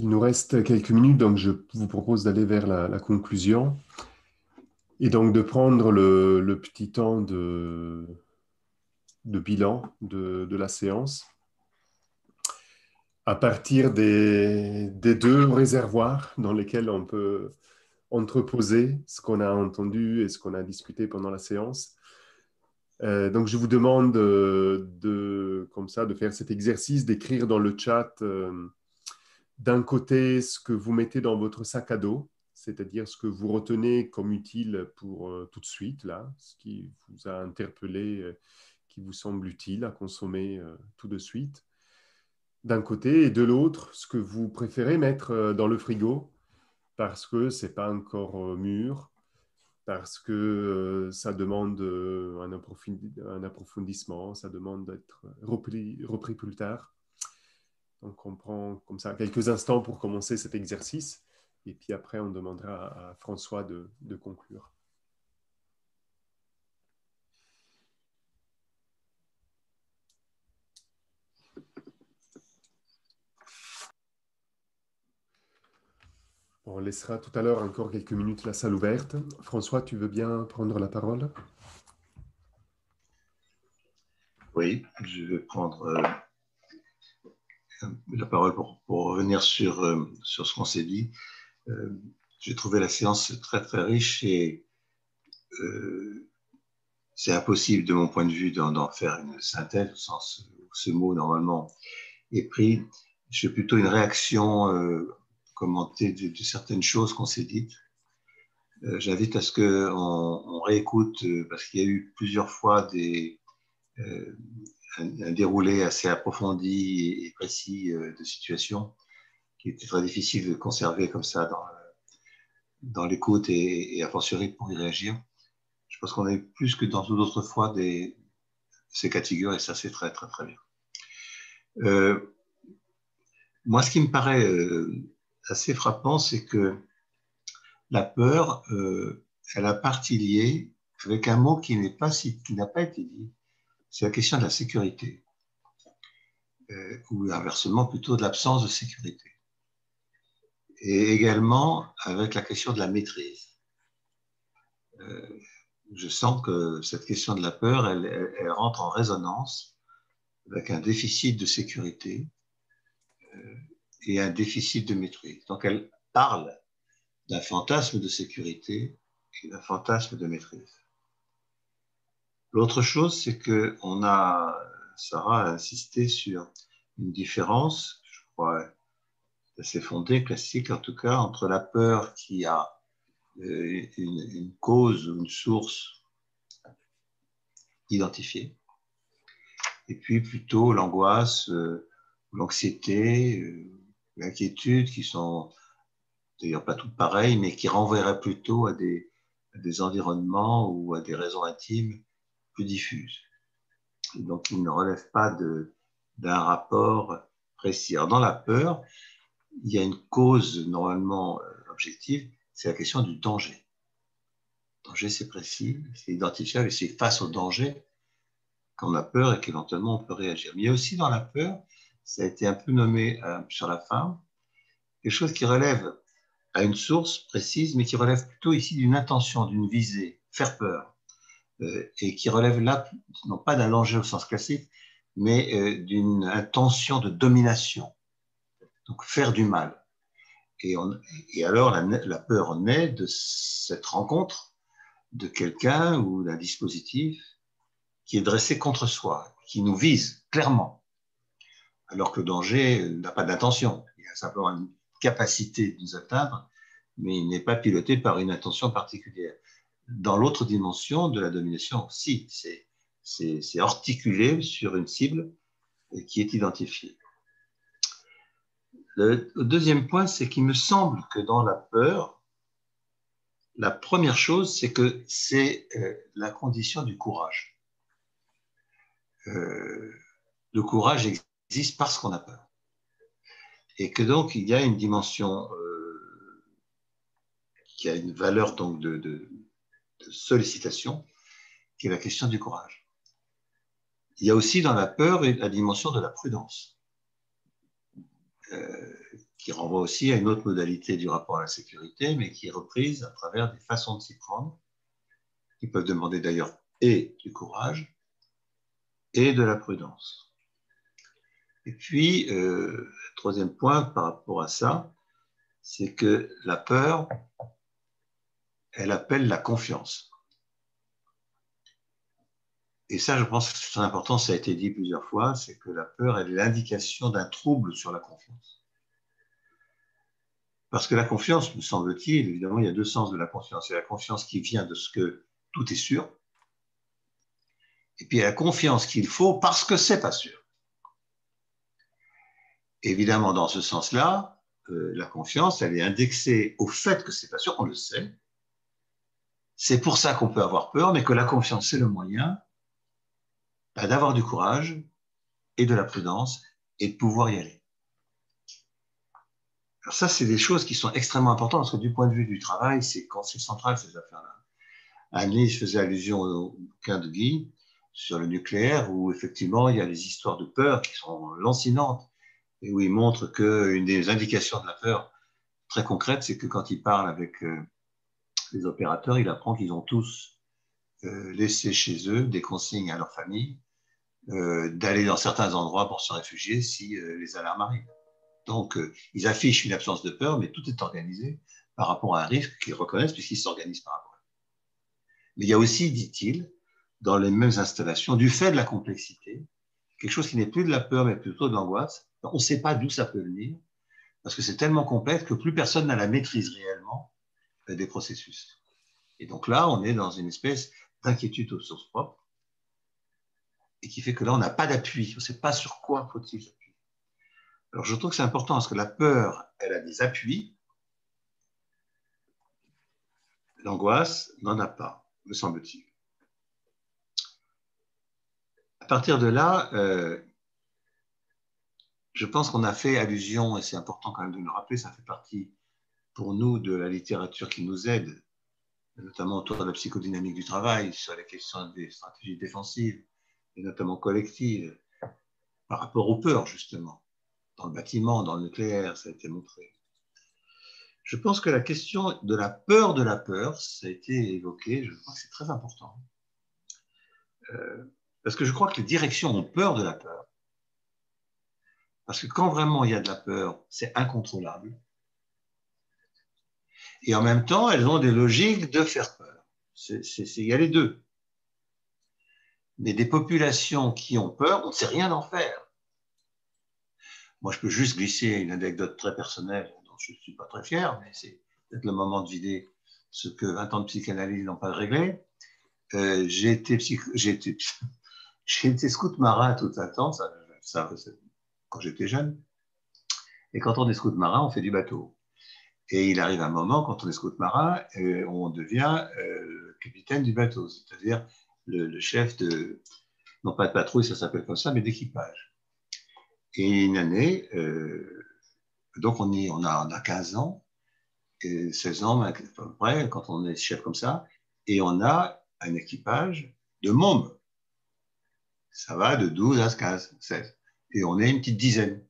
Il nous reste quelques minutes, donc je vous propose d'aller vers la, conclusion et donc de prendre le, petit temps de, bilan de, la séance à partir des, deux réservoirs dans lesquels on peut entreposer ce qu'on a entendu et ce qu'on a discuté pendant la séance. Euh, donc, je vous demande de, comme ça, de faire cet exercice, d'écrire dans le chat euh, d'un côté ce que vous mettez dans votre sac à dos, c'est-à-dire ce que vous retenez comme utile pour euh, tout de suite, là, ce qui vous a interpellé, euh, qui vous semble utile à consommer euh, tout de suite, d'un côté, et de l'autre, ce que vous préférez mettre dans le frigo, parce que ce n'est pas encore mûr, parce que ça demande un, approfondissement, ça demande d'être repris, repris plus tard. Donc on prend comme ça quelques instants pour commencer cet exercice et puis après on demandera à, François de, conclure. On laissera tout à l'heure encore quelques minutes la salle ouverte. François, tu veux bien prendre la parole?
Oui, je vais prendre euh, la parole pour, revenir sur, euh, sur ce qu'on s'est dit. Euh, j'ai trouvé la séance très très riche et euh, c'est impossible de mon point de vue d'en faire une synthèse au sens où ce mot normalement est pris. Je fais plutôt une réaction commentée de, certaines choses qu'on s'est dites. J'invite à ce qu'on on réécoute, parce qu'il y a eu plusieurs fois des, un, déroulé assez approfondi et précis euh, de situation qui était très difficile de conserver comme ça dans, dans l'écoute et, à fortiori pour y réagir. Je pense qu'on est plus que dans d'autres fois des, ces cas et ça c'est très très très bien. Euh, moi, ce qui me paraît euh, assez frappant, c'est que la peur, elle a partie liée avec un mot qui n'est pas qui n'a pas été dit, c'est la question de la sécurité, euh, ou inversement plutôt de l'absence de sécurité. Et également avec la question de la maîtrise. Euh, je sens que cette question de la peur, elle, rentre en résonance avec un déficit de sécurité euh, et un déficit de maîtrise. Donc elle parle d'un fantasme de sécurité et d'un fantasme de maîtrise. L'autre chose, c'est que on a, Sarah a insisté sur une différence, je crois assez fondée, classique en tout cas, entre la peur qui a euh, une, cause ou une source identifiée, et puis plutôt l'angoisse, euh, l'anxiété, euh, l'inquiétude, qui sont d'ailleurs pas toutes pareilles, mais qui renverraient plutôt à des, à des environnements ou à des raisons intimes plus diffuses. Donc, ils ne relèvent pas d'un rapport précis. Alors, dans la peur, il y a une cause normalement euh, objective, c'est la question du danger. Le danger, c'est précis, c'est identifiable et c'est face au danger qu'on a peur et qu'éventuellement on peut réagir. Mais il y a aussi dans la peur, ça a été un peu nommé euh, sur la fin, quelque chose qui relève à une source précise, mais qui relève plutôt ici d'une intention, d'une visée, faire peur, et qui relève là, non pas d'un danger au sens classique, mais euh, d'une intention de domination, donc faire du mal. Et, alors la, peur naît de cette rencontre de quelqu'un ou d'un dispositif qui est dressé contre soi, qui nous vise clairement, alors que le danger n'a pas d'intention, il a simplement une capacité de nous atteindre, mais il n'est pas piloté par une intention particulière. Dans l'autre dimension de la domination, si, c'est articulé sur une cible qui est identifiée. Le deuxième point, c'est qu'il me semble que dans la peur, la première chose, c'est que c'est euh, la condition du courage. Euh, le courage existe parce qu'on a peur. Et que donc, il y a une dimension euh, qui a une valeur donc de, sollicitation, qui est la question du courage. Il y a aussi dans la peur la dimension de la prudence, euh, qui renvoie aussi à une autre modalité du rapport à la sécurité, mais qui est reprise à travers des façons de s'y prendre, qui peuvent demander d'ailleurs et du courage et de la prudence. Et puis, euh, troisième point par rapport à ça, c'est que la peur, elle appelle la confiance. Et ça, je pense que très important, ça a été dit plusieurs fois, c'est que la peur, elle est l'indication d'un trouble sur la confiance. Parce que la confiance, me semble-t-il, évidemment, il y a deux sens de la confiance. Il y a la confiance qui vient de ce que tout est sûr, et puis la confiance qu'il faut parce que c'est pas sûr. Évidemment, dans ce sens-là, euh, la confiance, elle est indexée au fait que c'est pas sûr, on le sait. C'est pour ça qu'on peut avoir peur, mais que la confiance, c'est le moyen bah, d'avoir du courage et de la prudence et de pouvoir y aller. Alors ça, c'est des choses qui sont extrêmement importantes parce que du point de vue du travail, c'est central ces affaires-là. Annie faisait allusion au bouquin de Guy sur le nucléaire, où effectivement il y a des histoires de peur qui sont lancinantes, et où il montre qu'une des indications de la peur très concrète, c'est que quand il parle avec euh, les opérateurs, il apprend qu'ils ont tous euh, laissé chez eux des consignes à leur famille euh, d'aller dans certains endroits pour se réfugier si les alarmes arrivent. Donc, ils affichent une absence de peur, mais tout est organisé par rapport à un risque qu'ils reconnaissent puisqu'ils s'organisent par rapport Mais il y a aussi, dit-il, dans les mêmes installations, du fait de la complexité, quelque chose qui n'est plus de la peur, mais plutôt de l'angoisse. On ne sait pas d'où ça peut venir, parce que c'est tellement complexe que plus personne n'a la maîtrise réellement euh, des processus. Et donc là, on est dans une espèce d'inquiétude aux sources propres, et qui fait que là, on n'a pas d'appui. On ne sait pas sur quoi faut-il s'appuyer. Alors, je trouve que c'est important, parce que la peur, elle a des appuis. L'angoisse n'en a pas, me semble-t-il partir de là, euh, je pense qu'on a fait allusion, et c'est important quand même de le rappeler, ça fait partie pour nous de la littérature qui nous aide, notamment autour de la psychodynamique du travail, sur les questions des stratégies défensives, et notamment collectives, par rapport aux peurs, justement. Dans le bâtiment, dans le nucléaire, ça a été montré. Je pense que la question de la peur de la peur, ça a été évoqué, je crois que c'est très important. Euh, parce que je crois que les directions ont peur de la peur. Parce que quand vraiment il y a de la peur, c'est incontrôlable. Et en même temps, elles ont des logiques de faire peur. il y a les deux. Mais des populations qui ont peur, on ne sait rien en faire. Moi, je peux juste glisser une anecdote très personnelle dont je ne suis pas très fier, mais c'est peut-être le moment de vider ce que 20 ans de psychanalyse n'ont pas réglé. Euh, j'ai été, été, été, scout marin tout un temps, ça, ça, quand j'étais jeune. Et quand on est scout marin, on fait du bateau. Et il arrive un moment, quand on est scout marin, euh, on devient euh, capitaine du bateau, c'est-à-dire le, chef de, non pas de patrouille, ça s'appelle comme ça, mais d'équipage. Et une année, euh, donc on, a, on a 15 ans, et 16 ans à peu près, quand on est chef comme ça, et on a un équipage de mômes. Ça va de 12 à 15, 16. Et on est une petite dizaine.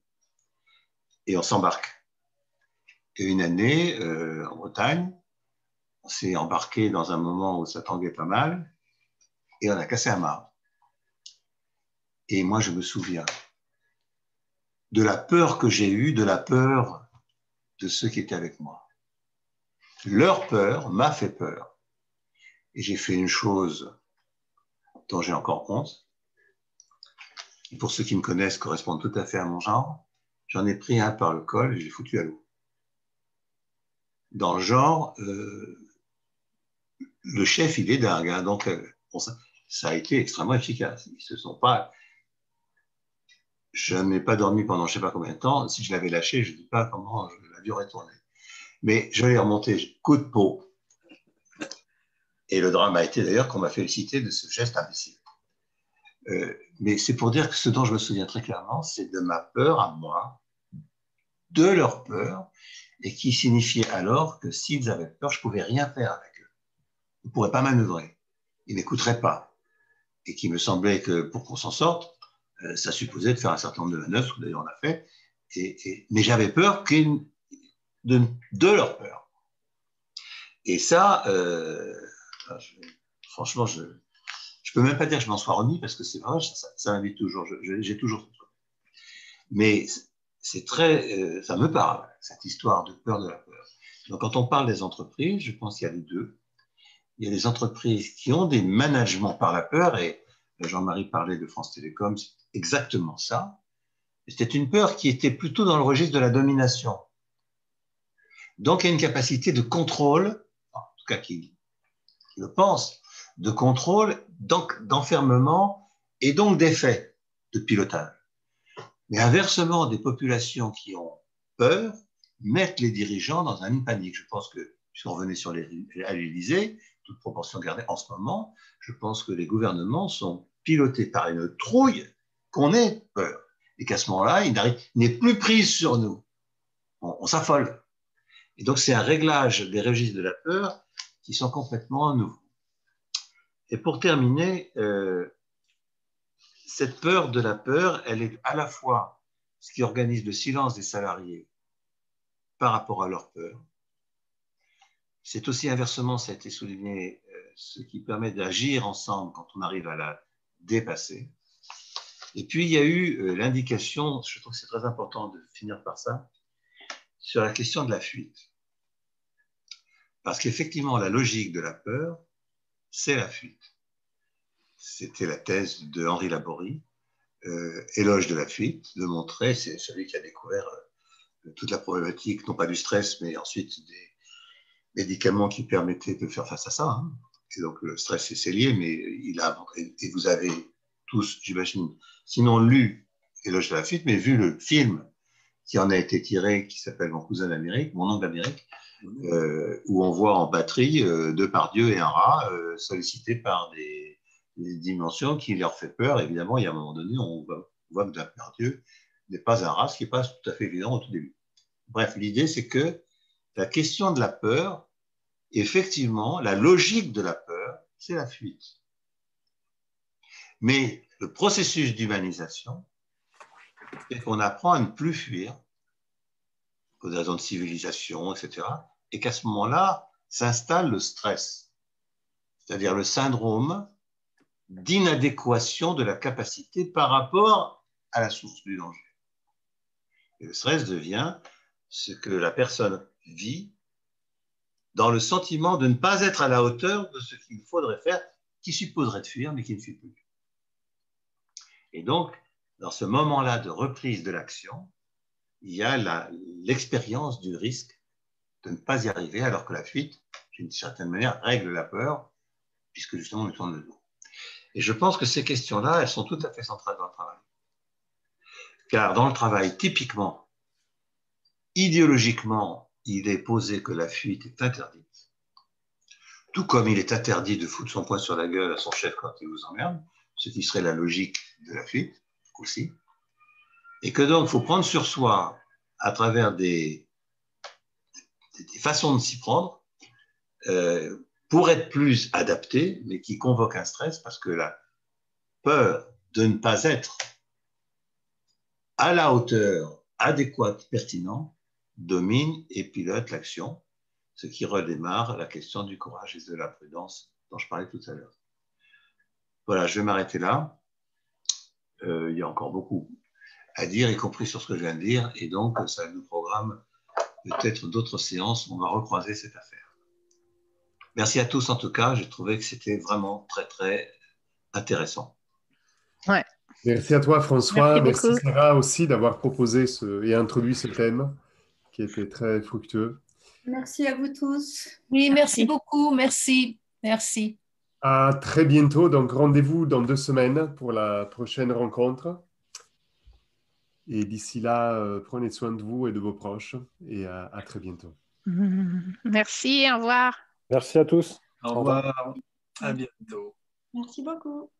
Et on s'embarque. Et une année, euh, en Bretagne, on s'est embarqué dans un moment où ça tanguait pas mal, et on a cassé un mât. Et moi, je me souviens de la peur que j'ai eue, de la peur de ceux qui étaient avec moi. Leur peur m'a fait peur. Et j'ai fait une chose dont j'ai encore honte. Pour ceux qui me connaissent, correspondent tout à fait à mon genre. J'en ai pris un par le col et j'ai foutu à l'eau. Dans le genre, euh, le chef, il est dingue. Hein, donc, euh, ça, a été extrêmement efficace. Ils se sont pas. Je n'ai pas dormi pendant je ne sais pas combien de temps. Si je l'avais lâché, je ne dis pas comment la vie aurait tourné. Mais je l'ai remonté coup de peau. Et le drame a été d'ailleurs qu'on m'a félicité de ce geste imbécile. Euh, mais c'est pour dire que ce dont je me souviens très clairement, c'est de ma peur à moi, de leur peur, et qui signifiait alors que s'ils avaient peur, je ne pouvais rien faire avec eux. Je ne pourrais pas manœuvrer. Ils n'écouteraient pas. Et qui me semblait que pour qu'on s'en sorte, euh, ça supposait de faire un certain nombre de manœuvres, d'ailleurs on l'a fait, mais j'avais peur de, leur peur. Et ça, euh, franchement, je ne peux même pas dire que je m'en sois remis parce que c'est vrai, ça, ça m'invite toujours, j'ai toujours. Mais c'est très, euh, ça me parle, cette histoire de peur de la peur. Donc, quand on parle des entreprises, je pense qu'il y a les deux. Il y a des entreprises qui ont des managements par la peur, et Jean-Marie parlait de France Télécom, c'est exactement ça. C'était une peur qui était plutôt dans le registre de la domination. Donc, il y a une capacité de contrôle, en tout cas qui, qui le pense, de contrôle, donc d'enfermement et donc d'effet de pilotage. Mais inversement, des populations qui ont peur mettent les dirigeants dans une panique. Je pense que, puisqu'on revenait sur à l'Élysée, toute proportion gardée en ce moment, je pense que les gouvernements sont pilotés par une trouille qu'on ait peur. Et qu'à ce moment-là, il n'est plus prise sur nous. On, s'affole. Et donc, c'est un réglage des registres de la peur qui sont complètement nouveaux. Et pour terminer, euh, cette peur de la peur, elle est à la fois ce qui organise le silence des salariés par rapport à leur peur. C'est aussi inversement, ça a été souligné, euh, ce qui permet d'agir ensemble quand on arrive à la dépasser. Et puis, il y a eu euh, l'indication, je trouve que c'est très important de finir par ça, sur la question de la fuite. Parce qu'effectivement, la logique de la peur, c'est la fuite. C'était la thèse de Henri Laborie, euh, Éloge de la fuite, de montrer, c'est celui qui a découvert euh, toute la problématique, non pas du stress, mais ensuite des médicaments qui permettaient de faire face à ça. Hein. Et donc le stress, c'est lié, mais il a, et vous avez tous, j'imagine, sinon lu Éloge de la fuite, mais vu le film qui en a été tiré, qui s'appelle Mon cousin d'Amérique, Mon oncle d'Amérique, euh, où on voit en batterie euh, deux pardieux et un rat euh, sollicités par des des dimensions qui leur fait peur. Évidemment, il y a un moment donné, on voit, que d'un Dieu n'est pas un rat, ce qui n'est pas tout à fait évident au tout début. Bref, l'idée, c'est que la question de la peur, effectivement, la logique de la peur, c'est la fuite. Mais le processus d'humanisation, c'est qu'on apprend à ne plus fuir, pour des raisons de civilisation, etc. Et qu'à ce moment-là, s'installe le stress, c'est-à-dire le syndrome d'inadéquation de la capacité par rapport à la source du danger. Et le stress devient ce que la personne vit dans le sentiment de ne pas être à la hauteur de ce qu'il faudrait faire, qui supposerait de fuir, mais qui ne fuit plus. Et donc, dans ce moment-là de reprise de l'action, il y a l'expérience du risque de ne pas y arriver, alors que la fuite, d'une certaine manière, règle la peur, puisque justement, on tourne le dos. Et je pense que ces questions-là, elles sont tout à fait centrales dans le travail. Car dans le travail, typiquement, idéologiquement, il est posé que la fuite est interdite. Tout comme il est interdit de foutre son poing sur la gueule à son chef quand il vous emmerde, ce qui serait la logique de la fuite aussi. Et que donc, il faut prendre sur soi, à travers des, façons de s'y prendre, euh, pour être plus adapté, mais qui convoque un stress parce que la peur de ne pas être à la hauteur adéquate, pertinente, domine et pilote l'action, ce qui redémarre la question du courage et de la prudence dont je parlais tout à l'heure. Voilà, je vais m'arrêter là. Euh, il y a encore beaucoup à dire, y compris sur ce que je viens de dire, et donc ça nous programme peut-être d'autres séances où on va recroiser cette affaire. Merci à tous en tout cas. J'ai trouvé que c'était vraiment très, très intéressant.
Ouais.
Merci à toi, François. Merci, Sarah aussi d'avoir proposé ce, et introduit ce thème qui était très fructueux.
Merci à vous tous.
Oui, merci, beaucoup. Merci. Merci.
À très bientôt. Donc, rendez-vous dans deux semaines pour la prochaine rencontre. Et d'ici là, euh, prenez soin de vous et de vos proches. Et à très bientôt.
Merci. Au revoir.
Merci à tous.
Au revoir. Au. À bientôt.
Merci beaucoup.